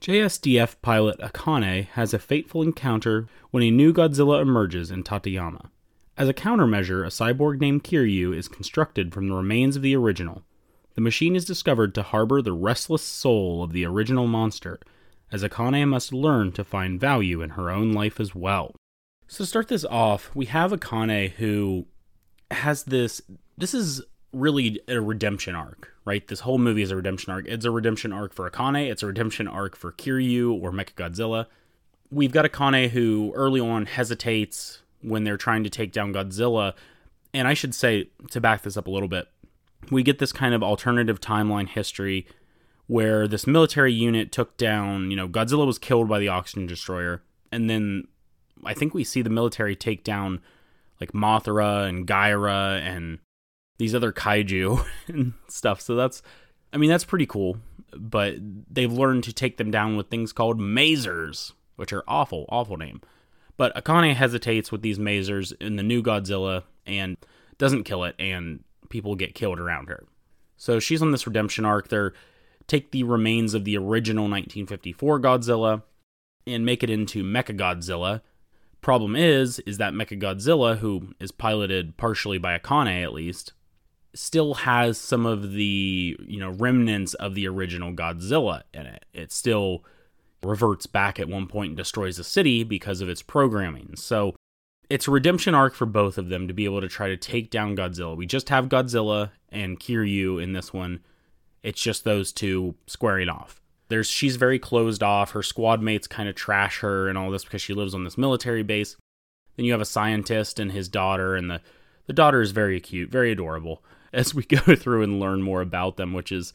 JSDF pilot Akane has a fateful encounter when a new Godzilla emerges in Tateyama. As a countermeasure, a cyborg named Kiryu is constructed from the remains of the original. The machine is discovered to harbor the restless soul of the original monster, as Akane must learn to find value in her own life as well. So, to start this off, we have Akane who has this. This is really a redemption arc, right? This whole movie is a redemption arc. It's a redemption arc for Akane, it's a redemption arc for Kiryu or Mechagodzilla. We've got Akane who early on hesitates when they're trying to take down Godzilla. And I should say, to back this up a little bit, we get this kind of alternative timeline history where this military unit took down, you know, Godzilla was killed by the oxygen destroyer, and then I think we see the military take down like Mothra and Gaira and these other kaiju and stuff. So that's, I mean, that's pretty cool. But they've learned to take them down with things called masers, which are awful, awful name. But Akane hesitates with these masers in the new Godzilla and doesn't kill it, and people get killed around her. So she's on this redemption arc. They're take the remains of the original 1954 Godzilla and make it into Mechagodzilla. Problem is, is that Mechagodzilla, who is piloted partially by Akane at least, still has some of the you know remnants of the original Godzilla in it. It still reverts back at one point and destroys a city because of its programming. So it's a redemption arc for both of them to be able to try to take down Godzilla. We just have Godzilla and Kiryu in this one. It's just those two squaring off. There's she's very closed off. Her squad mates kind of trash her and all this because she lives on this military base. Then you have a scientist and his daughter, and the the daughter is very cute, very adorable. As we go through and learn more about them, which is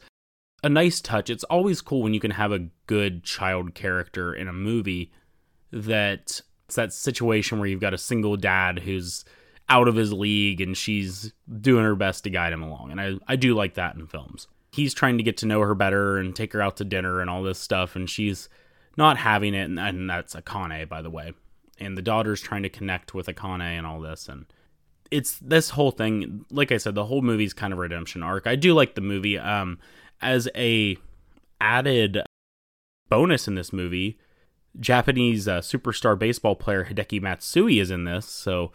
a nice touch. It's always cool when you can have a good child character in a movie that it's that situation where you've got a single dad who's out of his league and she's doing her best to guide him along. And I, I do like that in films. He's trying to get to know her better and take her out to dinner and all this stuff, and she's not having it. And, and that's Akane, by the way. And the daughter's trying to connect with Akane and all this. And it's this whole thing. Like I said, the whole movie's kind of redemption arc. I do like the movie. Um, as a added bonus in this movie, Japanese uh, superstar baseball player Hideki Matsui is in this. So,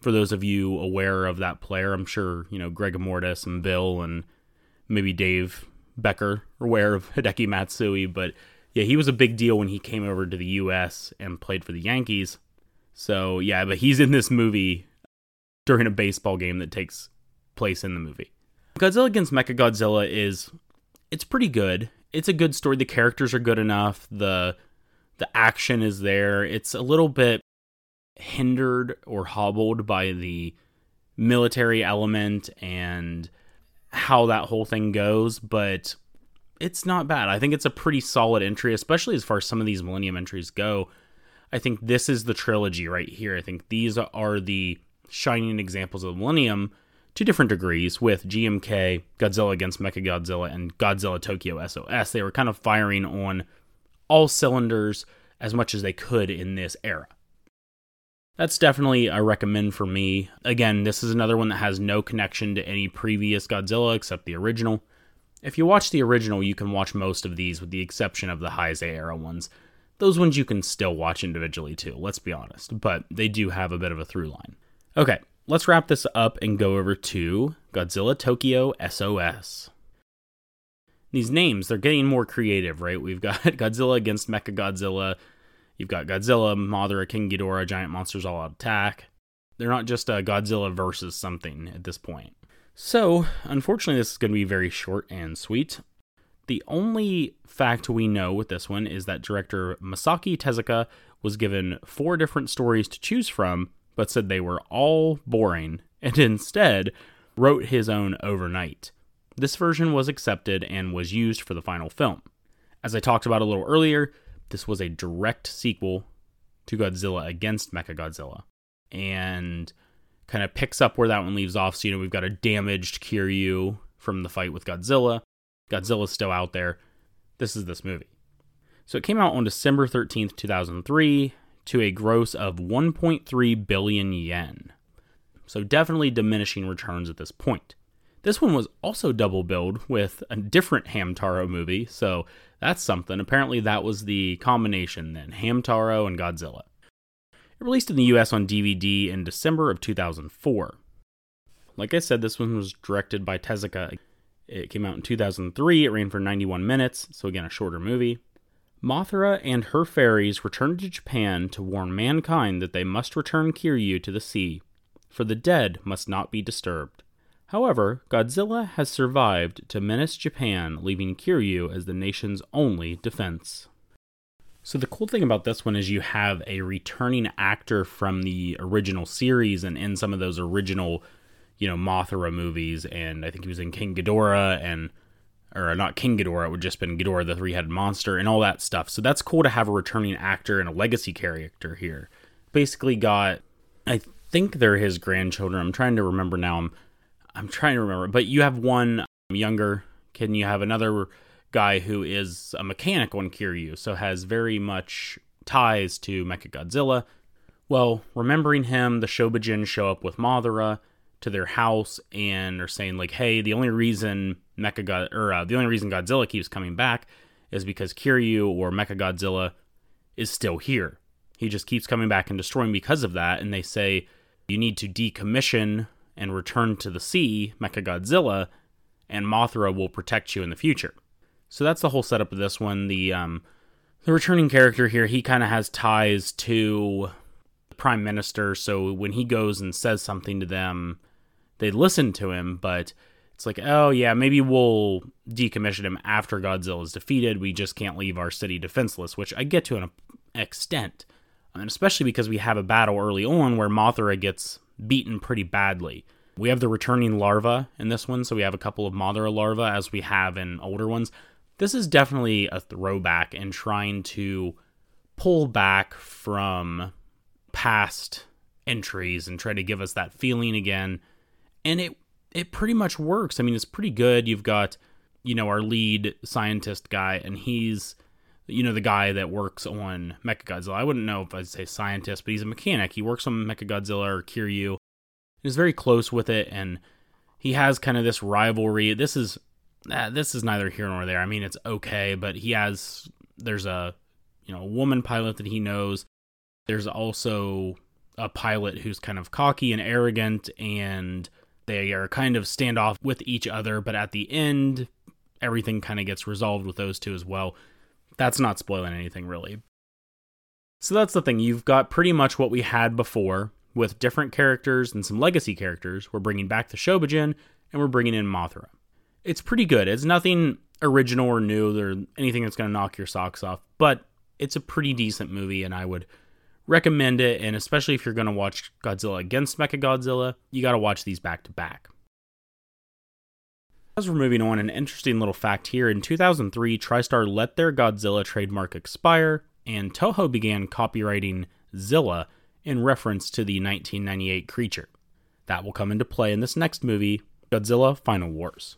for those of you aware of that player, I'm sure you know Greg Immortus and Bill and maybe Dave Becker are aware of Hideki Matsui. But yeah, he was a big deal when he came over to the U.S. and played for the Yankees. So yeah, but he's in this movie during a baseball game that takes place in the movie. Godzilla against Mechagodzilla is it's pretty good. It's a good story. The characters are good enough. The the action is there. It's a little bit hindered or hobbled by the military element and how that whole thing goes, but it's not bad. I think it's a pretty solid entry, especially as far as some of these Millennium entries go. I think this is the trilogy right here. I think these are the shining examples of the Millennium to different degrees with GMK, Godzilla against Mechagodzilla, and Godzilla Tokyo SOS. They were kind of firing on all cylinders as much as they could in this era. That's definitely a recommend for me. Again, this is another one that has no connection to any previous Godzilla except the original. If you watch the original, you can watch most of these with the exception of the Heisei era ones. Those ones you can still watch individually too, let's be honest, but they do have a bit of a through line. Okay, let's wrap this up and go over to Godzilla Tokyo SOS. These names, they're getting more creative, right? We've got Godzilla against Mechagodzilla. You've got Godzilla, Mothra, King Ghidorah, Giant Monsters All Out Attack. They're not just a Godzilla versus something at this point. So, unfortunately, this is going to be very short and sweet. The only fact we know with this one is that director Masaki Tezuka was given four different stories to choose from but said they were all boring and instead wrote his own overnight. This version was accepted and was used for the final film. As I talked about a little earlier, this was a direct sequel to Godzilla against Mechagodzilla and kind of picks up where that one leaves off. So, you know, we've got a damaged Kiryu from the fight with Godzilla. Godzilla's still out there. This is this movie. So it came out on December 13th, 2003, to a gross of 1.3 billion yen. So definitely diminishing returns at this point. This one was also double billed with a different Hamtaro movie, so that's something. Apparently, that was the combination then Hamtaro and Godzilla. It released in the US on DVD in December of 2004. Like I said, this one was directed by Tezuka. It came out in 2003. It ran for 91 minutes, so again, a shorter movie. Mothra and her fairies return to Japan to warn mankind that they must return Kiryu to the sea, for the dead must not be disturbed. However, Godzilla has survived to menace Japan, leaving Kiryu as the nation's only defense. So the cool thing about this one is you have a returning actor from the original series and in some of those original, you know, Mothra movies, and I think he was in King Ghidorah and or not King Ghidorah, it would just been Ghidorah the three-headed monster and all that stuff. So that's cool to have a returning actor and a legacy character here. Basically got I think they're his grandchildren. I'm trying to remember now. I'm I'm trying to remember, but you have one um, younger kid and you have another guy who is a mechanic on Kiryu, so has very much ties to Mechagodzilla. Well, remembering him, the Shobijin show up with Mothra to their house and are saying like, "Hey, the only reason Mecha God or uh, the only reason Godzilla keeps coming back is because Kiryu or Mecha Godzilla is still here. He just keeps coming back and destroying because of that." And they say you need to decommission and return to the sea, Mecha Godzilla, and Mothra will protect you in the future. So that's the whole setup of this one. The um, the returning character here, he kind of has ties to the prime minister. So when he goes and says something to them, they listen to him. But it's like, oh yeah, maybe we'll decommission him after Godzilla is defeated. We just can't leave our city defenseless, which I get to an extent, and especially because we have a battle early on where Mothra gets beaten pretty badly. We have the returning larva in this one, so we have a couple of Mothra larvae as we have in older ones. This is definitely a throwback and trying to pull back from past entries and try to give us that feeling again. And it it pretty much works. I mean, it's pretty good. You've got, you know, our lead scientist guy, and he's you know, the guy that works on Mechagodzilla. I wouldn't know if I'd say scientist, but he's a mechanic. He works on Mechagodzilla or Kiryu. He's very close with it, and he has kind of this rivalry. This is uh, this is neither here nor there. I mean, it's okay, but he has there's a you know a woman pilot that he knows. There's also a pilot who's kind of cocky and arrogant, and they are kind of standoff with each other. But at the end, everything kind of gets resolved with those two as well. That's not spoiling anything, really. So that's the thing. You've got pretty much what we had before with different characters and some legacy characters. We're bringing back the Shobijin and we're bringing in Mothra. It's pretty good. It's nothing original or new or anything that's going to knock your socks off, but it's a pretty decent movie and I would recommend it. And especially if you're going to watch Godzilla against Mechagodzilla, you got to watch these back to back. As we're moving on, an interesting little fact here in 2003, TriStar let their Godzilla trademark expire, and Toho began copyrighting Zilla in reference to the 1998 creature. That will come into play in this next movie, Godzilla Final Wars.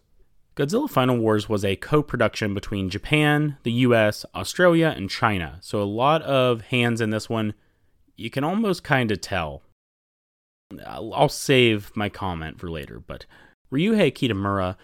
Godzilla Final Wars was a co production between Japan, the US, Australia, and China, so a lot of hands in this one. You can almost kind of tell. I'll save my comment for later, but Ryuhei Kitamura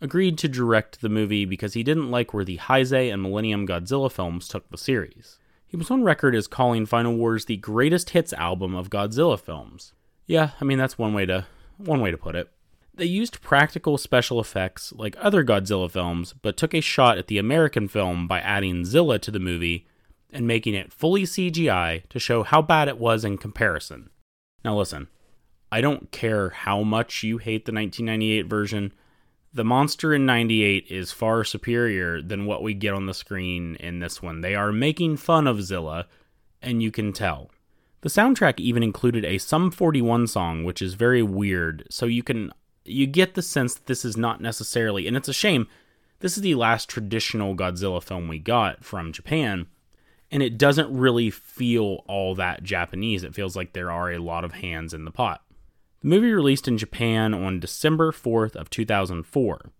agreed to direct the movie because he didn't like where the Heisei and Millennium Godzilla films took the series. He was on record as calling Final Wars the greatest hits album of Godzilla films. Yeah, I mean that's one way to one way to put it. They used practical special effects like other Godzilla films, but took a shot at the American film by adding Zilla to the movie and making it fully CGI to show how bad it was in comparison. Now listen, I don't care how much you hate the 1998 version the monster in 98 is far superior than what we get on the screen in this one. They are making fun of Zilla, and you can tell. The soundtrack even included a Sum 41 song, which is very weird, so you can you get the sense that this is not necessarily and it's a shame. This is the last traditional Godzilla film we got from Japan, and it doesn't really feel all that Japanese. It feels like there are a lot of hands in the pot. The movie released in Japan on December 4th of 2004.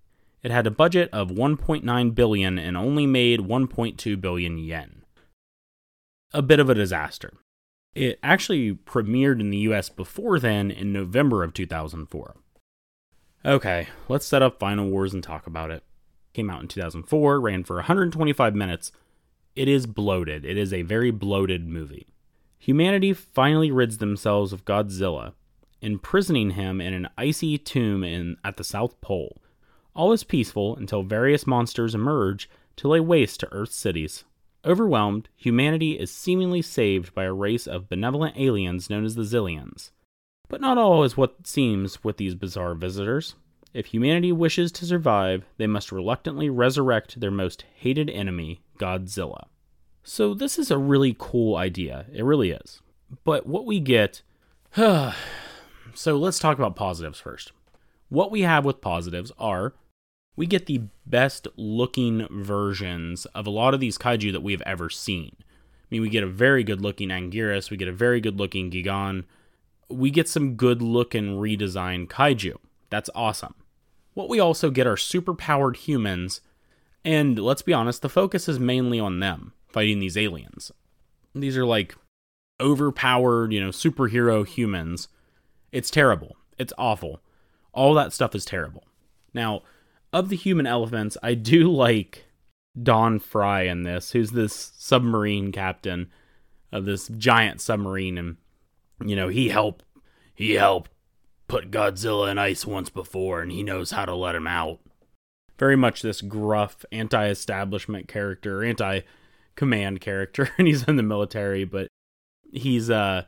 It had a budget of 1.9 billion and only made 1.2 billion yen. A bit of a disaster. It actually premiered in the US before then in November of 2004. Okay, let's set up Final Wars and talk about it. Came out in 2004, ran for 125 minutes. It is bloated. It is a very bloated movie. humanity finally rids themselves of Godzilla, imprisoning him in an icy tomb in, at the South Pole. All is peaceful until various monsters emerge to lay waste to Earth's cities. Overwhelmed, humanity is seemingly saved by a race of benevolent aliens known as the Xiliens. But not all is what seems with these bizarre visitors. If humanity wishes to survive, they must reluctantly resurrect their most hated enemy, Godzilla. So, this is a really cool idea. It really is. But what we get. so, let's talk about positives first. What we have with positives are we get the best looking versions of a lot of these kaiju that we've ever seen. I mean, we get a very good looking Anguirus, we get a very good looking Gigan, we get some good looking redesigned kaiju. That's awesome. What we also get are super powered humans, and let's be honest, the focus is mainly on them fighting these aliens. These are like overpowered, you know, superhero humans. It's terrible. It's awful. All that stuff is terrible. Now, of the human elephants, I do like Don Frye in this, who's this submarine captain of this giant submarine, and you know he helped he helped put Godzilla in ice once before, and he knows how to let him out. Very much this gruff, anti-establishment character, anti-command character, and he's in the military, but he's uh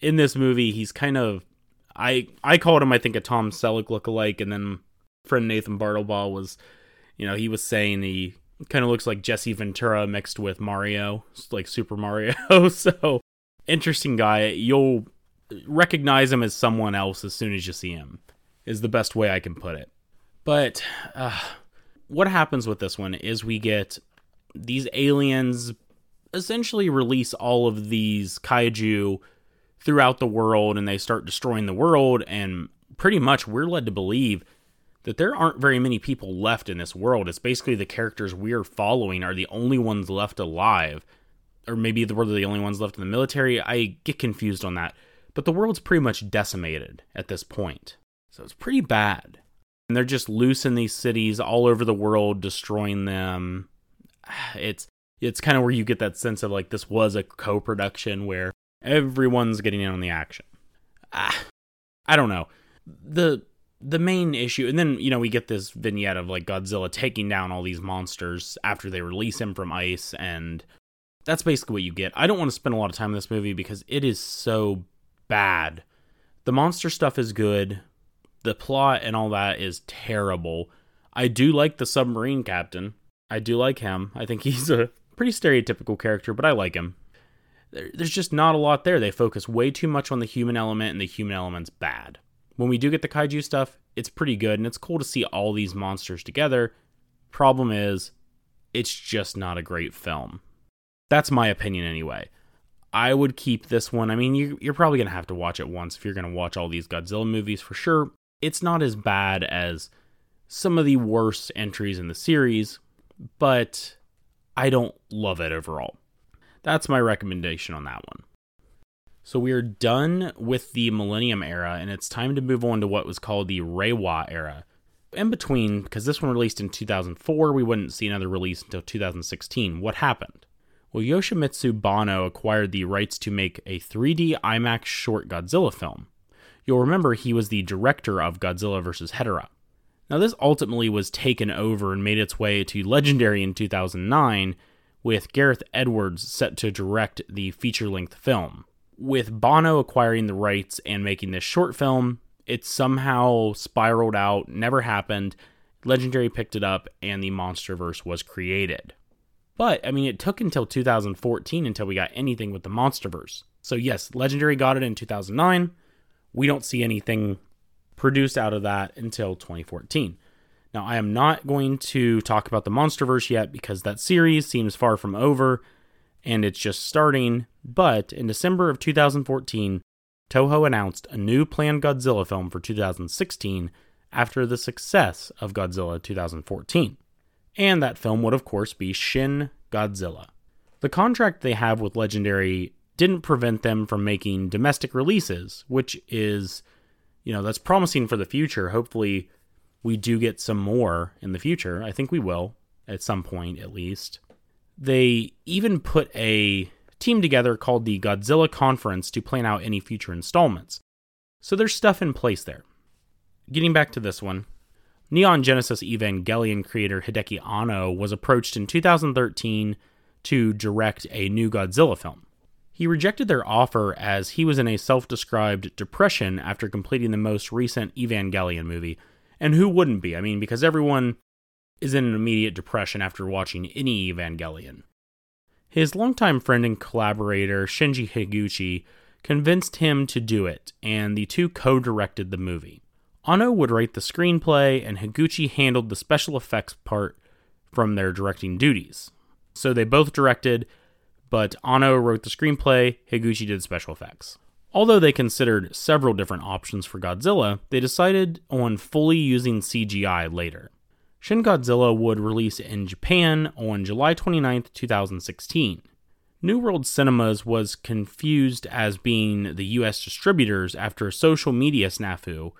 in this movie he's kind of I I called him I think a Tom Selleck lookalike, and then friend Nathan Bartlebaugh was, you know, he was saying he kind of looks like Jesse Ventura mixed with Mario, like Super Mario. so interesting guy. You'll recognize him as someone else as soon as you see him. Is the best way I can put it. But uh, what happens with this one is we get these aliens essentially release all of these kaiju throughout the world and they start destroying the world and pretty much we're led to believe that there aren't very many people left in this world. It's basically the characters we're following are the only ones left alive. Or maybe the world are the only ones left in the military. I get confused on that. But the world's pretty much decimated at this point. So it's pretty bad. And they're just loose in these cities all over the world, destroying them. It's it's kind of where you get that sense of like this was a co-production where everyone's getting in on the action. Ah, I don't know. The the main issue, and then you know we get this vignette of like Godzilla taking down all these monsters after they release him from ice, and that's basically what you get. I don't want to spend a lot of time in this movie because it is so bad. The monster stuff is good, the plot and all that is terrible. I do like the submarine captain. I do like him. I think he's a pretty stereotypical character, but I like him. There's just not a lot there. They focus way too much on the human element, and the human element's bad when we do get the kaiju stuff, it's pretty good and it's cool to see all these monsters together. Problem is, it's just not a great film. That's my opinion anyway. I would keep this one. I mean, you, you're probably going to have to watch it once if you're going to watch all these Godzilla movies for sure. It's not as bad as some of the worst entries in the series, but I don't love it overall. That's my recommendation on that one. So we are done with the Millennium era, and it's time to move on to what was called the Reiwa era. In between, because this one released in 2004, we wouldn't see another release until 2016. What happened? Well, Yoshimitsu Banno acquired the rights to make a 3D IMAX short Godzilla film. You'll remember he was the director of Godzilla vs. Hedorah. Now, this ultimately was taken over and made its way to Legendary in 2009, with Gareth Edwards set to direct the feature length film with Banno acquiring the rights and making this short film, it somehow spiraled out, never happened. Legendary picked it up, and the Monsterverse was created. But, I mean, it took until 2014 until we got anything with the Monsterverse. So, yes, Legendary got it in 2009. We don't see anything produced out of that until 2014. Now, I am not going to talk about the Monsterverse yet because that series seems far from over and it's just starting. But in December of 2014, Toho announced a new planned Godzilla film for 2016 after the success of Godzilla 2014. And that film would, of course, be Shin Godzilla. The contract they have with Legendary didn't prevent them from making domestic releases, which is, you know, that's promising for the future. Hopefully, we do get some more in the future. I think we will, at some point at least they even put a team together called the Godzilla Conference to plan out any future installments. So there's stuff in place there. Getting back to this one, Neon Genesis Evangelion creator Hideki Anno was approached in 2013 to direct a new Godzilla film. He rejected their offer as he was in a self described depression after completing the most recent Evangelion movie. And who wouldn't be? I mean, because everyone is in an immediate depression after watching any Evangelion. His longtime friend and collaborator, Shinji Higuchi, convinced him to do it, and the two co directed the movie. Anno would write the screenplay, and Higuchi handled the special effects part from their directing duties. So they both directed, but Anno wrote the screenplay, Higuchi did special effects. Although they considered several different options for Godzilla, they decided on fully using CGI later. Shin Godzilla would release in Japan on July 29, 2016. New World Cinemas was confused as being the US distributors after a social media snafu,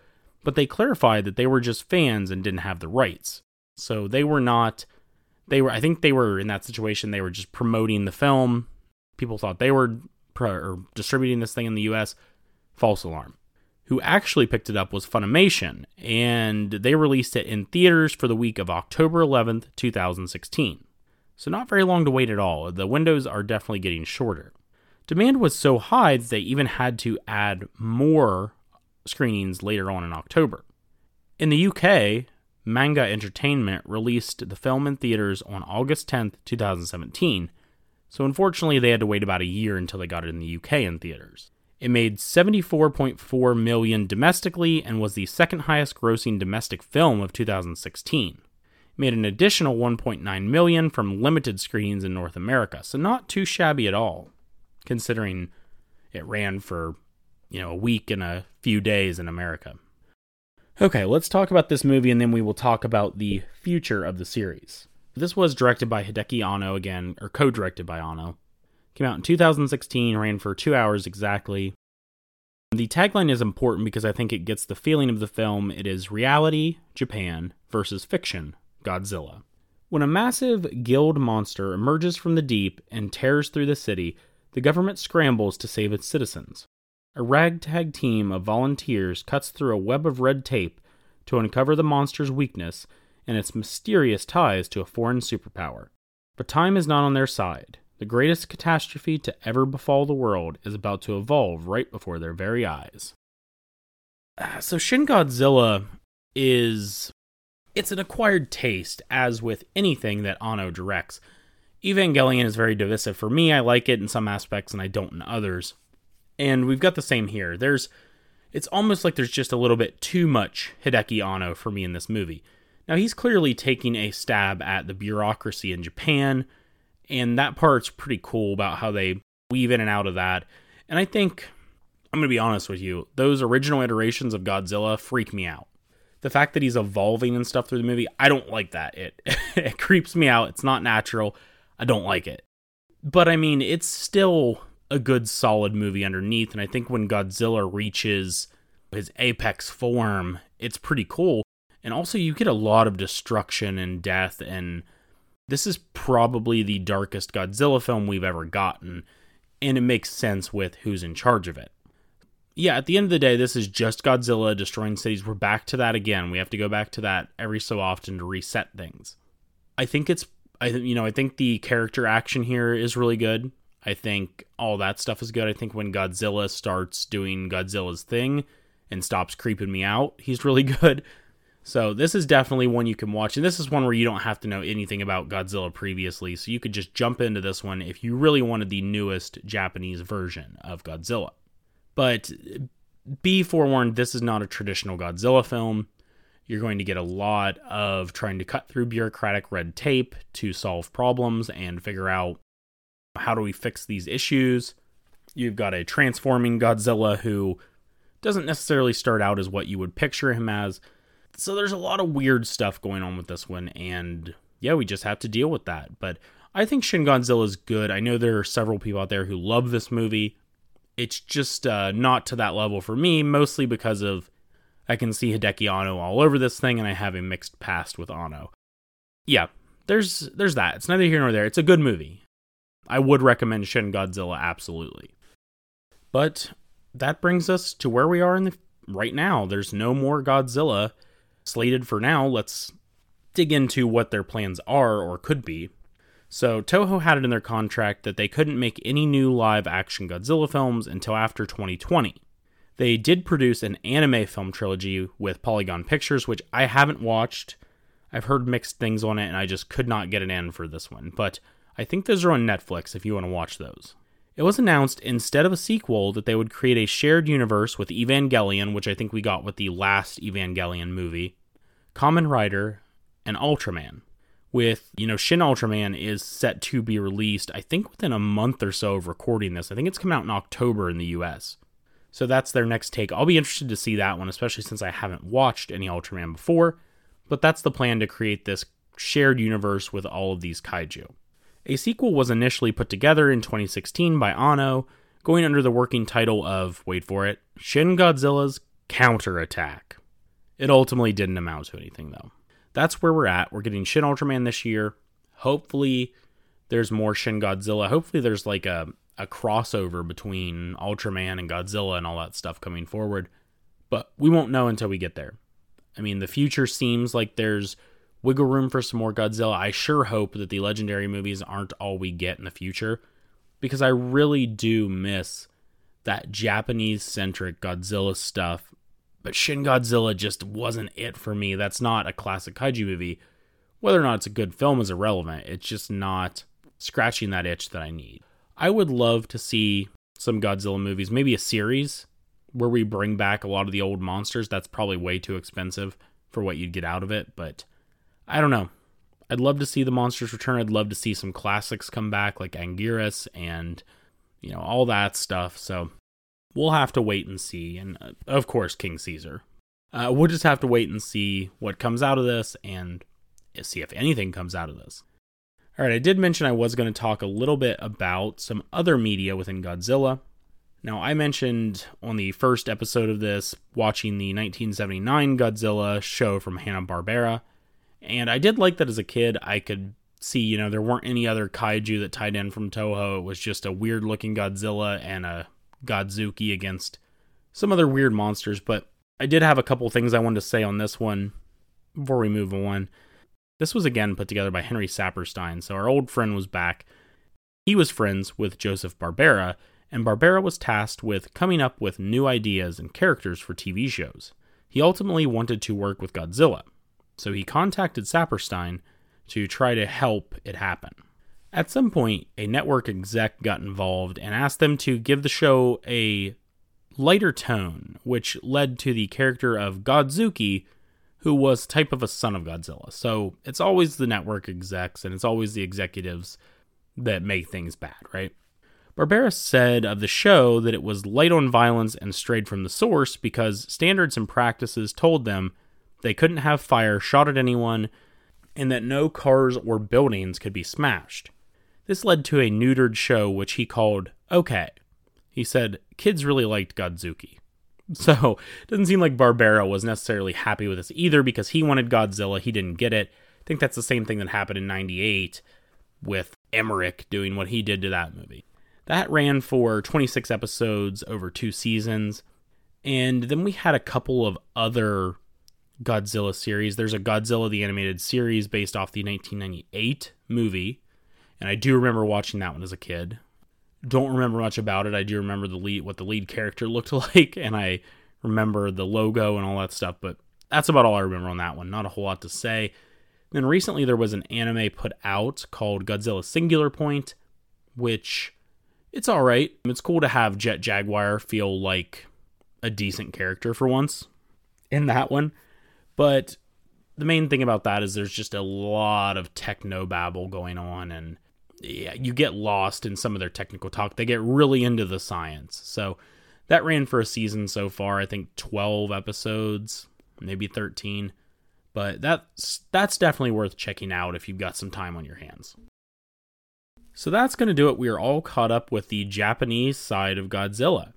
but they clarified that they were just fans and didn't have the rights. So they were not they were I think they were in that situation they were just promoting the film. People thought they were pro- distributing this thing in the US. False alarm who actually picked it up was Funimation, and they released it in theaters for the week of October 11th, 2016. So, not very long to wait at all. The windows are definitely getting shorter. Demand was so high that they even had to add more screenings later on in October. In the UK, Manga Entertainment released the film in theaters on August 10th, 2017, so unfortunately they had to wait about a year until they got it in the UK in theaters. It made 74.4 million domestically and was the second highest grossing domestic film of 2016. It made an additional 1.9 million from limited screens in North America, so not too shabby at all, considering it ran for, you know, a week and a few days in America. Okay, let's talk about this movie and then we will talk about the future of the series. This was directed by Hideki Anno again, or co-directed by Anno. Came out in 2016, ran for two hours exactly. The tagline is important because I think it gets the feeling of the film. It is reality, Japan, versus fiction, Godzilla. When a massive guild monster emerges from the deep and tears through the city, the government scrambles to save its citizens. A ragtag team of volunteers cuts through a web of red tape to uncover the monster's weakness and its mysterious ties to a foreign superpower. But time is not on their side. The greatest catastrophe to ever befall the world is about to evolve right before their very eyes. So Shin Godzilla is it's an acquired taste as with anything that Anno directs. Evangelion is very divisive for me. I like it in some aspects and I don't in others. And we've got the same here. There's it's almost like there's just a little bit too much Hideki Anno for me in this movie. Now he's clearly taking a stab at the bureaucracy in Japan, and that part's pretty cool about how they weave in and out of that. And I think, I'm going to be honest with you, those original iterations of Godzilla freak me out. The fact that he's evolving and stuff through the movie, I don't like that. It it creeps me out. It's not natural. I don't like it. But I mean, it's still a good solid movie underneath and I think when Godzilla reaches his apex form, it's pretty cool. And also you get a lot of destruction and death and this is probably the darkest Godzilla film we've ever gotten, and it makes sense with who's in charge of it. Yeah, at the end of the day, this is just Godzilla destroying cities. We're back to that again. We have to go back to that every so often to reset things. I think it's, I you know, I think the character action here is really good. I think all that stuff is good. I think when Godzilla starts doing Godzilla's thing and stops creeping me out, he's really good. So this is definitely one you can watch, and this is one where you don't have to know anything about Godzilla previously, so you could just jump into this one if you really wanted the newest Japanese version of Godzilla. But be forewarned, this is not a traditional Godzilla film. You're going to get a lot of trying to cut through bureaucratic red tape to solve problems and figure out how do we fix these issues. You've got a transforming Godzilla who doesn't necessarily start out as what you would picture him as so there's a lot of weird stuff going on with this one, and yeah, we just have to deal with that. But I think Shin Godzilla is good. I know there are several people out there who love this movie. It's just uh, not to that level for me, mostly because of I can see Hideki Anno all over this thing, and I have a mixed past with Anno. Yeah, there's there's that. It's neither here nor there. It's a good movie. I would recommend Shin Godzilla absolutely. But that brings us to where we are in the right now. There's no more Godzilla slated for now. Let's dig into what their plans are or could be. So, Toho had it in their contract that they couldn't make any new live action Godzilla films until after 2020. They did produce an anime film trilogy with Polygon Pictures, which I haven't watched. I've heard mixed things on it, and I just could not get it in for this one. But I think those are on Netflix if you want to watch those. It was announced instead of a sequel that they would create a shared universe with Evangelion, which I think we got with the last Evangelion movie, Kamen Rider, and Ultraman. With, you know, Shin Ultraman is set to be released, I think within a month or so of recording this. I think it's come out in October in the US. So that's their next take. I'll be interested to see that one, especially since I haven't watched any Ultraman before. But that's the plan to create this shared universe with all of these kaiju. A sequel was initially put together in 2016 by Anno, going under the working title of, wait for it, Shin Godzilla's Counterattack. It ultimately didn't amount to anything, though. That's where we're at. We're getting Shin Ultraman this year. Hopefully, there's more Shin Godzilla. Hopefully, there's like a, a crossover between Ultraman and Godzilla and all that stuff coming forward. But we won't know until we get there. I mean, the future seems like there's wiggle room for some more Godzilla. I sure hope that the legendary movies aren't all we get in the future because I really do miss that Japanese centric Godzilla stuff. But Shin Godzilla just wasn't it for me. That's not a classic kaiju movie. Whether or not it's a good film is irrelevant. It's just not scratching that itch that I need. I would love to see some Godzilla movies, maybe a series where we bring back a lot of the old monsters. That's probably way too expensive for what you'd get out of it, but I don't know. I'd love to see the monsters return. I'd love to see some classics come back like Anguirus and you know all that stuff. So we'll have to wait and see. And uh, of course, King Caesar. Uh, we'll just have to wait and see what comes out of this and see if anything comes out of this. All right, I did mention I was going to talk a little bit about some other media within Godzilla. Now, I mentioned on the first episode of this watching the 1979 Godzilla show from Hanna-Barbera and I did like that as a kid. I could see, you know, there weren't any other kaiju that tied in from Toho. It was just a weird looking Godzilla and a Godzooky against some other weird monsters. But I did have a couple things I wanted to say on this one before we move on. This was again put together by Henry Saperstein, so our old friend was back. He was friends with Joseph Barbera, and Barbera was tasked with coming up with new ideas and characters for TV shows. He ultimately wanted to work with Godzilla, so he contacted Saperstein to try to help it happen. At some point, a network exec got involved and asked them to give the show a lighter tone, which led to the character of Godzooky, who was type of a son of Godzilla. So it's always the network execs and it's always the executives that make things bad, right? Barbera said of the show that it was light on violence and strayed from the source because standards and practices told them they couldn't have fire shot at anyone, and that no cars or buildings could be smashed. This led to a neutered show which he called OK. He said kids really liked Godzooky. So, it doesn't seem like Barbera was necessarily happy with this either because he wanted Godzilla, he didn't get it. I think that's the same thing that happened in 98 with Emmerich doing what he did to that movie. That ran for 26 episodes over two seasons. And then we had a couple of other Godzilla series. There's a Godzilla the animated series based off the 1998 movie, and I do remember watching that one as a kid. Don't remember much about it. I do remember the lead what the lead character looked like and I remember the logo and all that stuff, but that's about all I remember on that one. Not a whole lot to say. Then recently there was an anime put out called Godzilla Singular Point, which it's all right. It's cool to have Jet Jaguar feel like a decent character for once in that one. But the main thing about that is there's just a lot of techno babble going on and yeah, you get lost in some of their technical talk. They get really into the science. So that ran for a season so far, I think 12 episodes, maybe 13. But that's that's definitely worth checking out if you've got some time on your hands. So that's going to do it. We are all caught up with the Japanese side of Godzilla.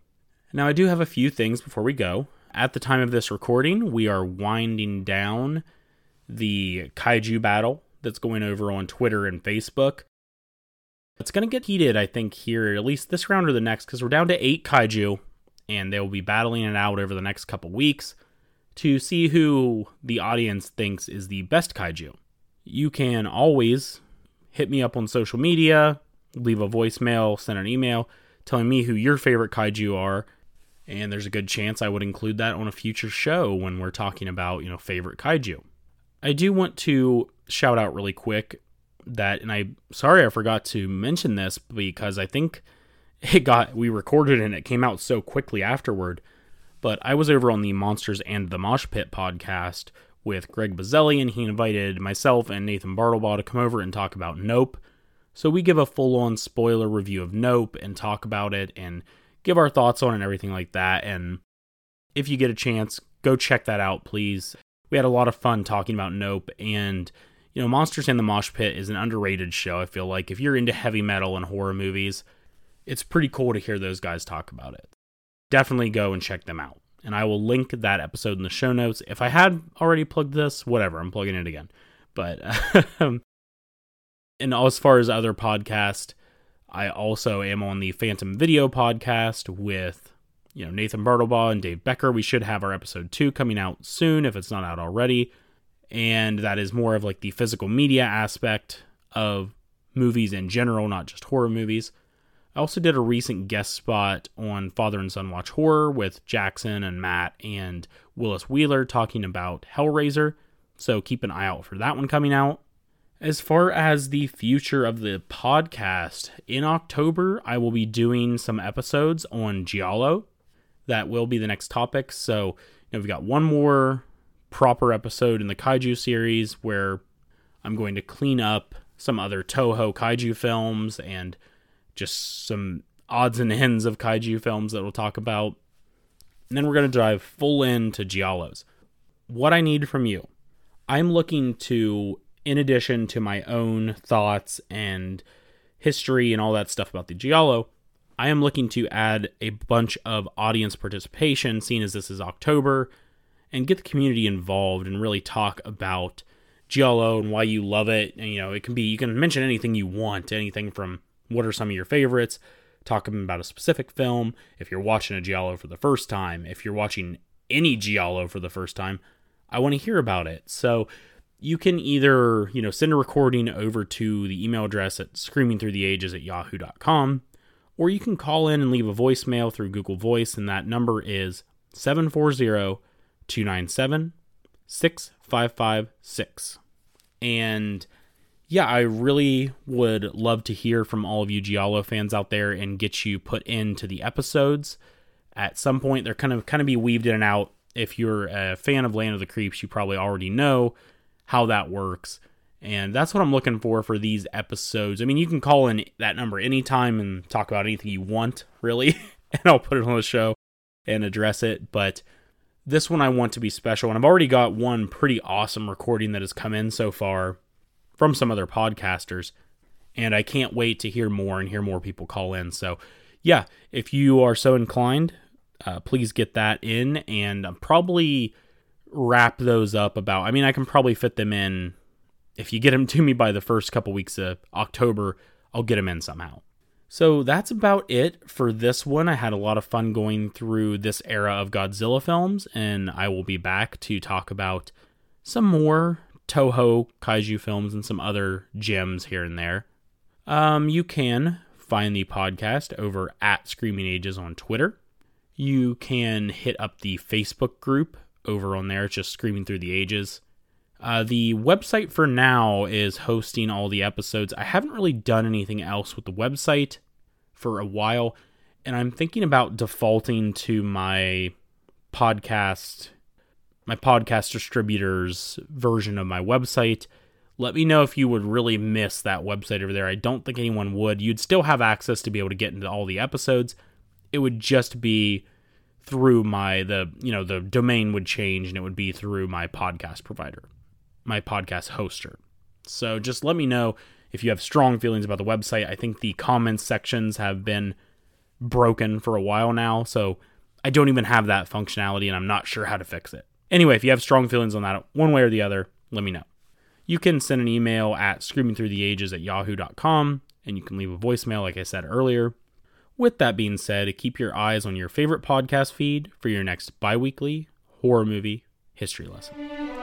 Now I do have a few things before we go at the time of this recording, we are winding down the kaiju battle that's going over on Twitter and Facebook. It's going to get heated, I think, here, at least this round or the next, because we're down to eight kaiju, and they will be battling it out over the next couple weeks to see who the audience thinks is the best kaiju. You can always hit me up on social media, leave a voicemail, send an email telling me who your favorite kaiju are. And there's a good chance I would include that on a future show when we're talking about, you know, favorite kaiju. I do want to shout out really quick that, and I sorry I forgot to mention this because I think it got we recorded and it came out so quickly afterward. But I was over on the Monsters and the Mosh Pit podcast with Greg Bazzelli, and he invited myself and Nathan Bartlebaugh to come over and talk about Nope. So we give a full on spoiler review of Nope and talk about it and give our thoughts on and everything like that. And if you get a chance, go check that out, please. We had a lot of fun talking about Nope and you know, Monsters and the Mosh Pit is an underrated show. I feel like if you're into heavy metal and horror movies, it's pretty cool to hear those guys talk about it. Definitely go and check them out and I will link that episode in the show notes. If I had already plugged this, whatever, I'm plugging it again. But um, and as far as other podcasts, I also am on the Phantom Video podcast with you know Nathan Bartlebaugh and Dave Becker. We should have our episode two coming out soon if it's not out already, and that is more of like the physical media aspect of movies in general, not just horror movies. I also did a recent guest spot on Father and Son Watch Horror with Jackson and Matt and Willis Wheeler talking about Hellraiser, so keep an eye out for that one coming out. As far as the future of the podcast, in October I will be doing some episodes on Giallo. That will be the next topic. So, you know, we've got one more proper episode in the Kaiju series where I'm going to clean up some other Toho Kaiju films and just some odds and ends of kaiju films that we'll talk about. And then we're going to dive full into Giallos. What I need from you, I'm looking to, in addition to my own thoughts and history and all that stuff about the Giallo, I am looking to add a bunch of audience participation, seeing as this is October, and get the community involved and really talk about Giallo and why you love it. And, you know, it can be, you can mention anything you want, anything from what are some of your favorites? Talking about a specific film. If you're watching a Giallo for the first time, if you're watching any Giallo for the first time, I want to hear about it. So you can either, you know, send a recording over to the email address at screamingthroughtheages at yahoo.com, or you can call in and leave a voicemail through Google Voice, and that number is 740 297 6556. And yeah, I really would love to hear from all of you Giallo fans out there and get you put into the episodes. At some point, they're kind of kind of be weaved in and out. If you're a fan of Land of the Creeps, you probably already know how that works. And that's what I'm looking for for these episodes. I mean, you can call in that number anytime and talk about anything you want, really, and I'll put it on the show and address it. But this one I want to be special. And I've already got one pretty awesome recording that has come in so far from some other podcasters. And I can't wait to hear more and hear more people call in. So, yeah, if you are so inclined, uh, please get that in and I'm probably wrap those up about. I mean, I can probably fit them in. If you get them to me by the first couple weeks of October, I'll get them in somehow. So that's about it for this one. I had a lot of fun going through this era of Godzilla films, and I will be back to talk about some more Toho kaiju films and some other gems here and there. Um, you can find the podcast over at Screaming Ages on Twitter. You can hit up the Facebook group over on there. It's just Screaming Through the Ages. Uh, the website for now is hosting all the episodes. I haven't really done anything else with the website for a while, and I'm thinking about defaulting to my podcast my podcast distributor's version of my website. Let me know if you would really miss that website over there. I don't think anyone would. You'd still have access to be able to get into all the episodes. It would just be through my the you know the domain would change and it would be through my podcast provider, my podcast hoster. So just let me know if you have strong feelings about the website. I think the comments sections have been broken for a while now, so I don't even have that functionality and I'm not sure how to fix it. Anyway, if you have strong feelings on that one way or the other, let me know. You can send an email at screamingthroughtheages at yahoo.com. and you can leave a voicemail, like I said earlier. With that being said, keep your eyes on your favorite podcast feed for your next bi weekly horror movie history lesson.